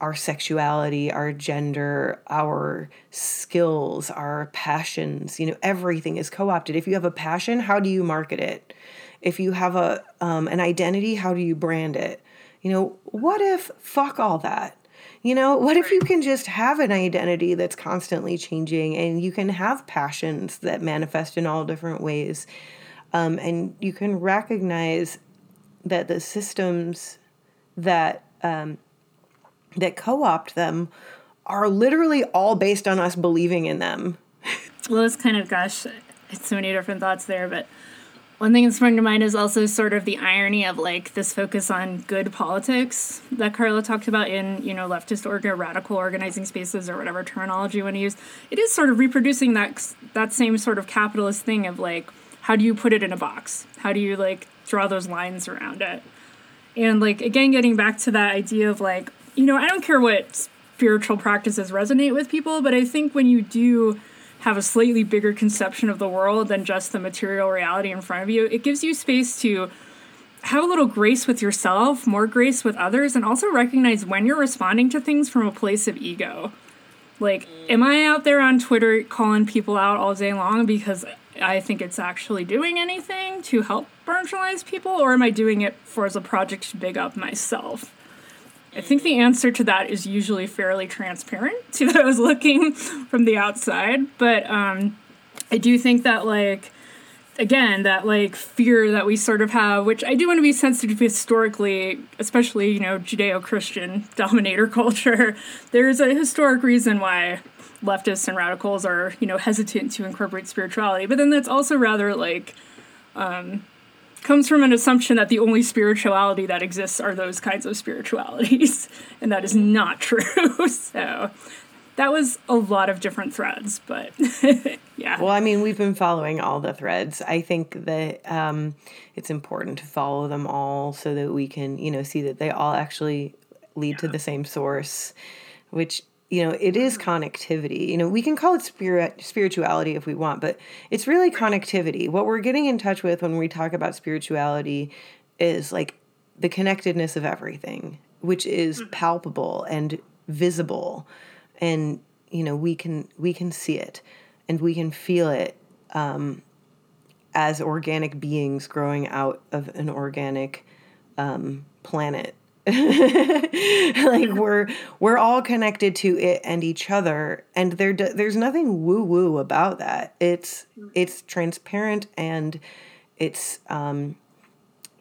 our sexuality, our gender, our skills, our passions. You know, everything is co opted. If you have a passion, how do you market it? If you have a um, an identity, how do you brand it? You know, what if fuck all that? You know, what if you can just have an identity that's constantly changing and you can have passions that manifest in all different ways? Um, and you can recognize that the systems that um, that co-opt them are literally all based on us believing in them. well, it's kind of gosh, it's so many different thoughts there, but one thing that sprung to mind is also sort of the irony of like this focus on good politics that Carla talked about in, you know, leftist or radical organizing spaces or whatever terminology you want to use. It is sort of reproducing that that same sort of capitalist thing of like, how do you put it in a box? How do you like draw those lines around it? And like again, getting back to that idea of like, you know, I don't care what spiritual practices resonate with people, but I think when you do have a slightly bigger conception of the world than just the material reality in front of you, it gives you space to have a little grace with yourself, more grace with others, and also recognize when you're responding to things from a place of ego. Like, am I out there on Twitter calling people out all day long because I think it's actually doing anything to help marginalize people, or am I doing it for as a project to big up myself? I think the answer to that is usually fairly transparent to those looking from the outside. But um, I do think that, like, again, that like fear that we sort of have, which I do want to be sensitive to historically, especially, you know, Judeo Christian dominator culture. There's a historic reason why leftists and radicals are, you know, hesitant to incorporate spirituality. But then that's also rather like, um, comes from an assumption that the only spirituality that exists are those kinds of spiritualities, and that is not true. so that was a lot of different threads, but yeah. Well, I mean, we've been following all the threads. I think that um, it's important to follow them all so that we can, you know, see that they all actually lead yeah. to the same source, which you know it is connectivity. You know we can call it spirit spirituality if we want but it's really connectivity. What we're getting in touch with when we talk about spirituality is like the connectedness of everything which is mm. palpable and visible. And you know we can we can see it and we can feel it um, as organic beings growing out of an organic um, planet like we're we're all connected to it and each other and there there's nothing woo woo about that. It's it's transparent and it's um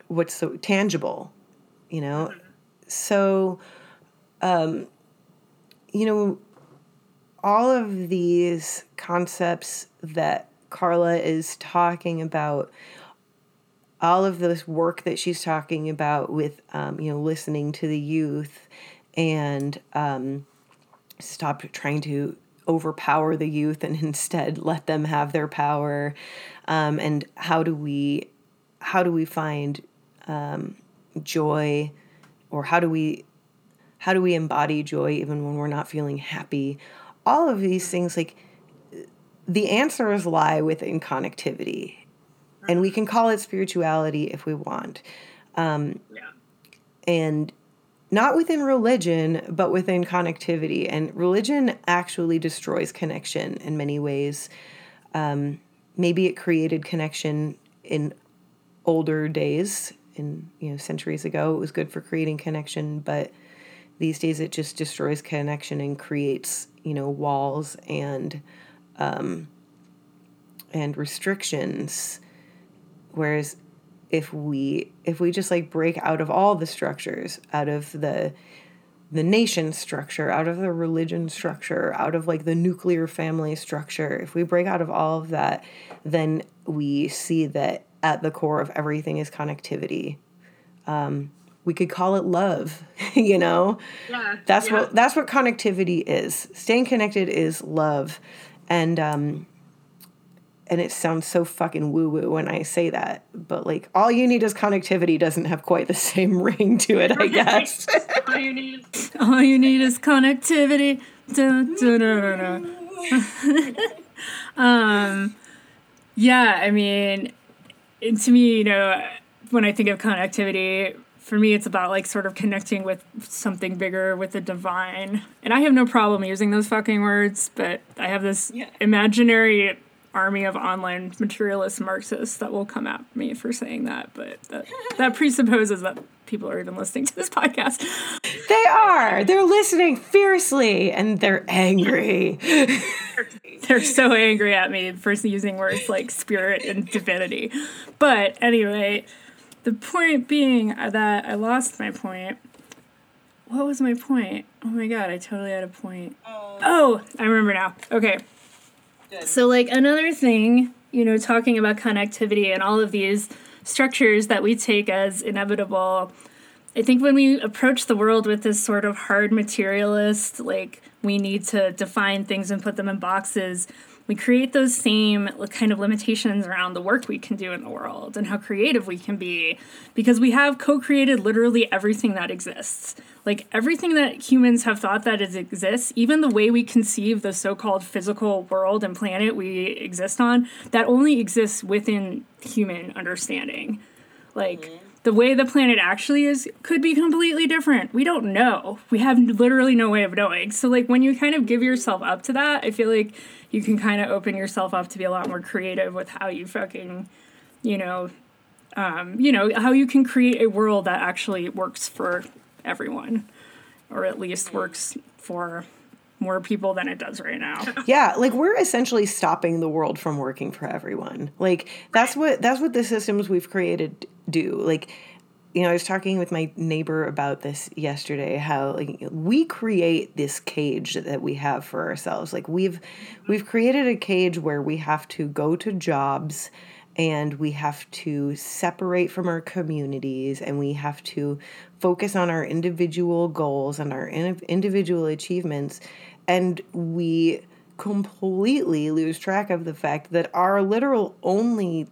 what's so tangible you know? So um you know, all of these concepts that Carla is talking about, all of this work that she's talking about with, um, you know, listening to the youth and um, stop trying to overpower the youth and instead let them have their power. Um, and how do we, how do we find um, joy, or how do we, how do we embody joy even when we're not feeling happy? All of these things, like the answers lie within connectivity and we can call it spirituality if we want. Um, Yeah. and not within religion but within connectivity. And religion actually destroys connection in many ways. Um, maybe it created connection in older days in you know centuries ago it was good for creating connection but these days it just destroys connection and creates you know walls and um, and restrictions whereas if we if we just like break out of all the structures out of the the nation structure out of the religion structure out of like the nuclear family structure if we break out of all of that then we see that at the core of everything is connectivity um, we could call it love you know Yeah. that's yeah. what that's what connectivity is. Staying connected is love, and um, and it sounds so fucking woo woo when I say that, but like all you need is connectivity doesn't have quite the same ring to it, I guess. All you need is All you need is connectivity. Um, yeah, I mean, and to me, you know, when I think of connectivity, for me, it's about like sort of connecting with something bigger, with the divine. And I have no problem using those fucking words, but I have this imaginary army of online materialist Marxists that will come at me for saying that. But that, that presupposes that people are even listening to this podcast. they are. They're listening fiercely and they're angry. they're so angry at me for using words like spirit and divinity. But anyway, the point being that I lost my point. What was my point? Oh my god, I totally had a point. Oh, oh I remember now. Okay. So, like, another thing, you know, talking about connectivity and all of these structures that we take as inevitable I think when we approach the world with this sort of hard materialist, like we need to define things and put them in boxes, we create those same kind of limitations around the work we can do in the world and how creative we can be because we have co created literally everything that exists. Like everything that humans have thought that is exists, even the way we conceive the so called physical world and planet we exist on, that only exists within human understanding. Like the way the planet actually is could be completely different. We don't know. We have literally no way of knowing. So like when you kind of give yourself up to that, I feel like you can kind of open yourself up to be a lot more creative with how you fucking, you know, um, you know, how you can create a world that actually works for everyone or at least works for more people than it does right now. yeah like we're essentially stopping the world from working for everyone. Like that's what that's what the systems we've created do. Like you know i was talking with my neighbor about this yesterday how like we create this cage that we have for ourselves. Like we've we've created a cage where we have to go to jobs and we have to separate from our communities and we have to focus on our individual goals and our in- individual achievements and we completely lose track of the fact that our literal only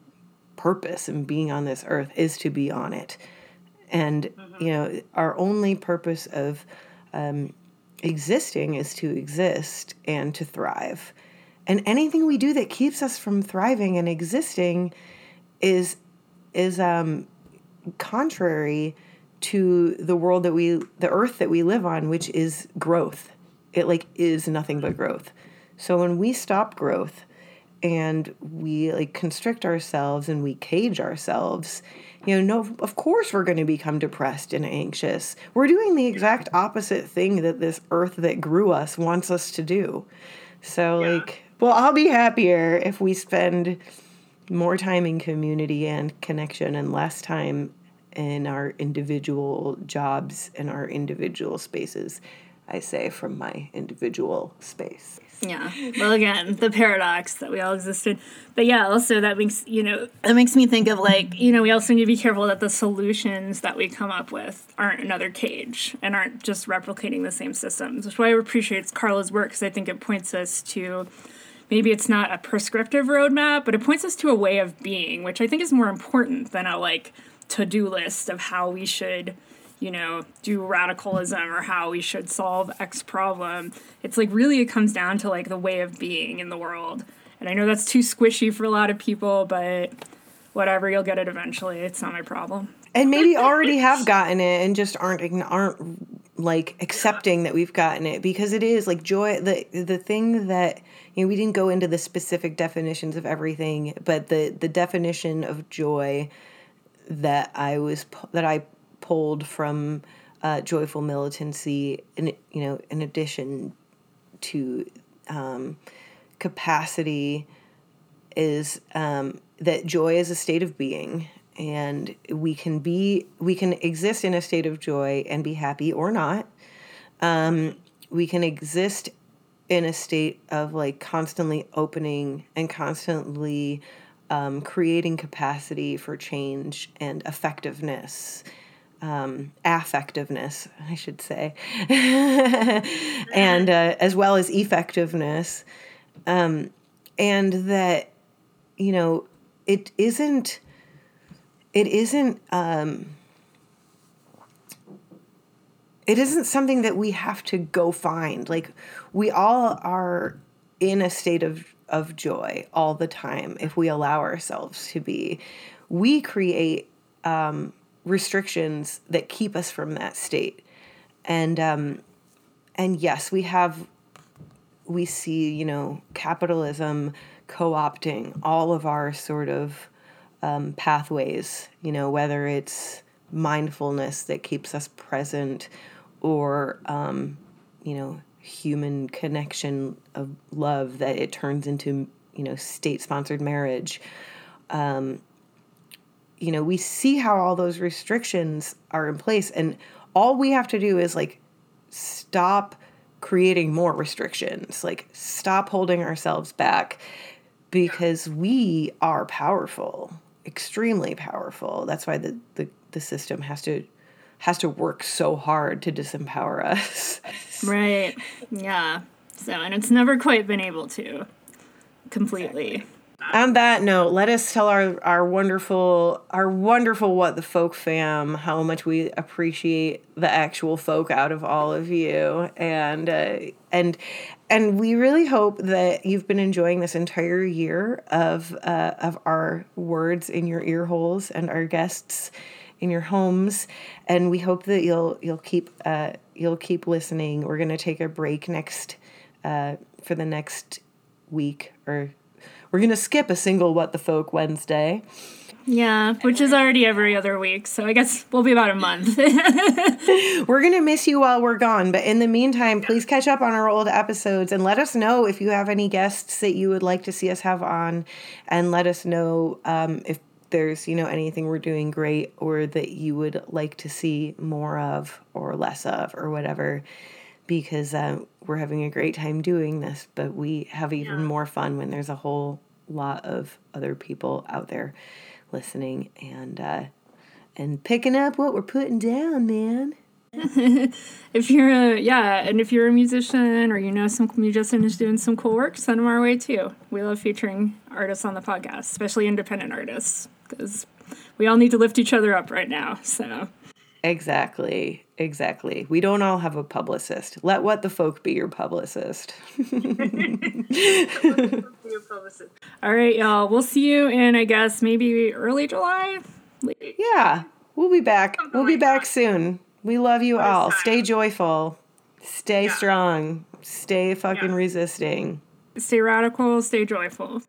purpose in being on this earth is to be on it. And you know our only purpose of um, existing is to exist and to thrive. And anything we do that keeps us from thriving and existing is is um contrary to the world that we the earth that we live on which is growth. It like is nothing but growth. So when we stop growth and we like constrict ourselves and we cage ourselves you know no of course we're going to become depressed and anxious. We're doing the exact opposite thing that this earth that grew us wants us to do. So like well i'll be happier if we spend more time in community and connection and less time in our individual jobs and our individual spaces I say from my individual space. Yeah. Well, again, the paradox that we all existed. But yeah, also that makes, you know, that makes me think of like, you know, we also need to be careful that the solutions that we come up with aren't another cage and aren't just replicating the same systems, which why I appreciate Carla's work because I think it points us to maybe it's not a prescriptive roadmap, but it points us to a way of being, which I think is more important than a like to do list of how we should you know, do radicalism or how we should solve X problem. It's like really it comes down to like the way of being in the world. And I know that's too squishy for a lot of people, but whatever, you'll get it eventually. It's not my problem. And maybe already have gotten it and just aren't aren't like accepting that we've gotten it because it is like joy the the thing that you know we didn't go into the specific definitions of everything, but the the definition of joy that I was that I pulled from uh, joyful militancy, and you know, in addition to um, capacity, is um, that joy is a state of being, and we can be we can exist in a state of joy and be happy or not. Um, we can exist in a state of like constantly opening and constantly um, creating capacity for change and effectiveness um, affectiveness, I should say, and uh, as well as effectiveness, um, and that you know it isn't it isn't um, it isn't something that we have to go find. Like we all are in a state of of joy all the time if we allow ourselves to be. We create um, restrictions that keep us from that state. And um, and yes, we have we see, you know, capitalism co-opting all of our sort of um, pathways, you know, whether it's mindfulness that keeps us present or, um, you know, human connection of love that it turns into, you know, state sponsored marriage. Um, you know, we see how all those restrictions are in place and all we have to do is like stop creating more restrictions, like stop holding ourselves back because we are powerful, extremely powerful. That's why the, the, the system has to has to work so hard to disempower us. right. Yeah. So, and it's never quite been able to completely. Exactly on that note, let us tell our, our wonderful our wonderful what the folk fam how much we appreciate the actual folk out of all of you and uh, and and we really hope that you've been enjoying this entire year of uh, of our words in your ear holes and our guests in your homes and we hope that you'll you'll keep uh, you'll keep listening. We're gonna take a break next uh, for the next week or we're going to skip a single What the Folk Wednesday. Yeah, which is already every other week. So I guess we'll be about a month. we're going to miss you while we're gone. But in the meantime, please catch up on our old episodes and let us know if you have any guests that you would like to see us have on. And let us know um, if there's, you know, anything we're doing great or that you would like to see more of or less of or whatever because uh, we're having a great time doing this, but we have even yeah. more fun when there's a whole lot of other people out there listening and uh, and picking up what we're putting down, man. if you're a yeah, and if you're a musician or you know some musician is doing some cool work, send them our way too. We love featuring artists on the podcast, especially independent artists, because we all need to lift each other up right now. So exactly. Exactly. We don't all have a publicist. Let what the folk be your publicist. all right, y'all. We'll see you in, I guess, maybe early July. Yeah, we'll be back. We'll be back soon. We love you all. Stay joyful. Stay strong. Stay fucking resisting. Stay radical. Stay joyful.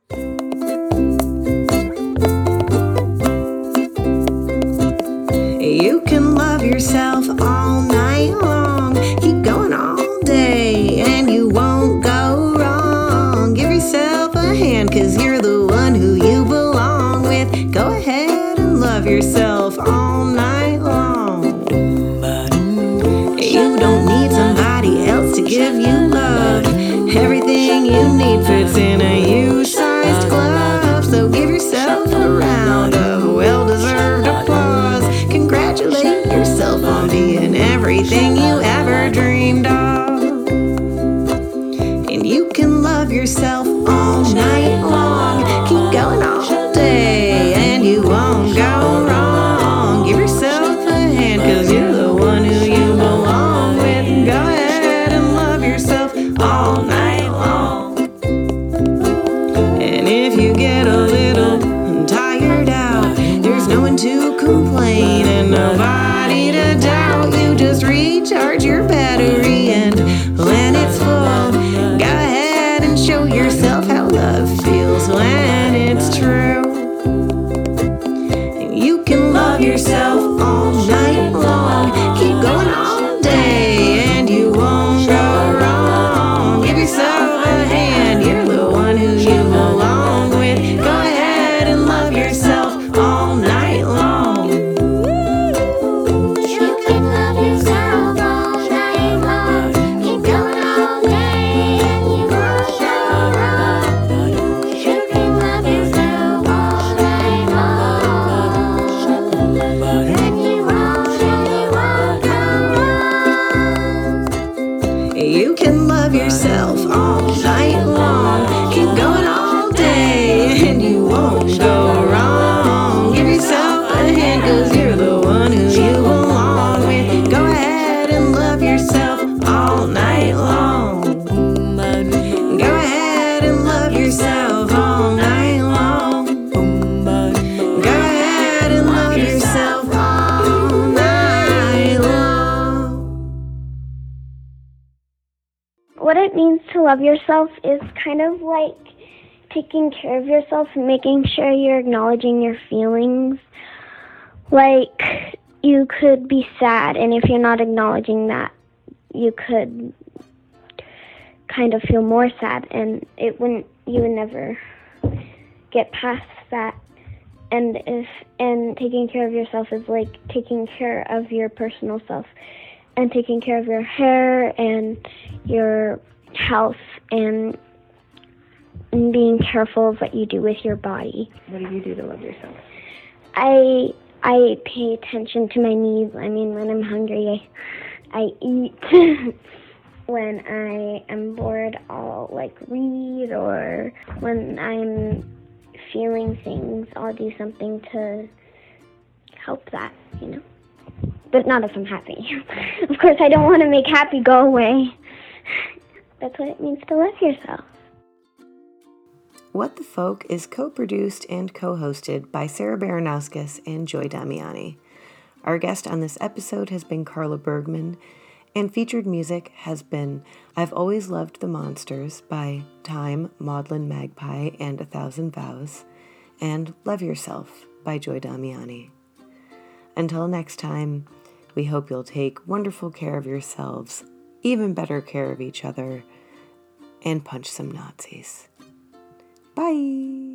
You can love yourself all night long. Keep going all day and you won't go wrong. Give yourself a hand cause you're the one who you belong with. Go ahead and love yourself all night long. You don't need somebody else to give you love. Everything you need fits in a you-sized glove. So give yourself a round of ever dreamed of. And you can love yourself taking care of yourself and making sure you're acknowledging your feelings. Like, you could be sad, and if you're not acknowledging that, you could kind of feel more sad, and it wouldn't, you would never get past that. And if, and taking care of yourself is like taking care of your personal self and taking care of your hair and your health and, and being careful of what you do with your body. What do you do to love yourself? I I pay attention to my needs. I mean, when I'm hungry, I, I eat. when I am bored, I'll like read, or when I'm feeling things, I'll do something to help that, you know. But not if I'm happy. of course, I don't want to make happy go away. That's what it means to love yourself. What the Folk is co produced and co hosted by Sarah Baranowskis and Joy Damiani. Our guest on this episode has been Carla Bergman, and featured music has been I've Always Loved the Monsters by Time, Maudlin Magpie, and A Thousand Vows, and Love Yourself by Joy Damiani. Until next time, we hope you'll take wonderful care of yourselves, even better care of each other, and punch some Nazis. Bye.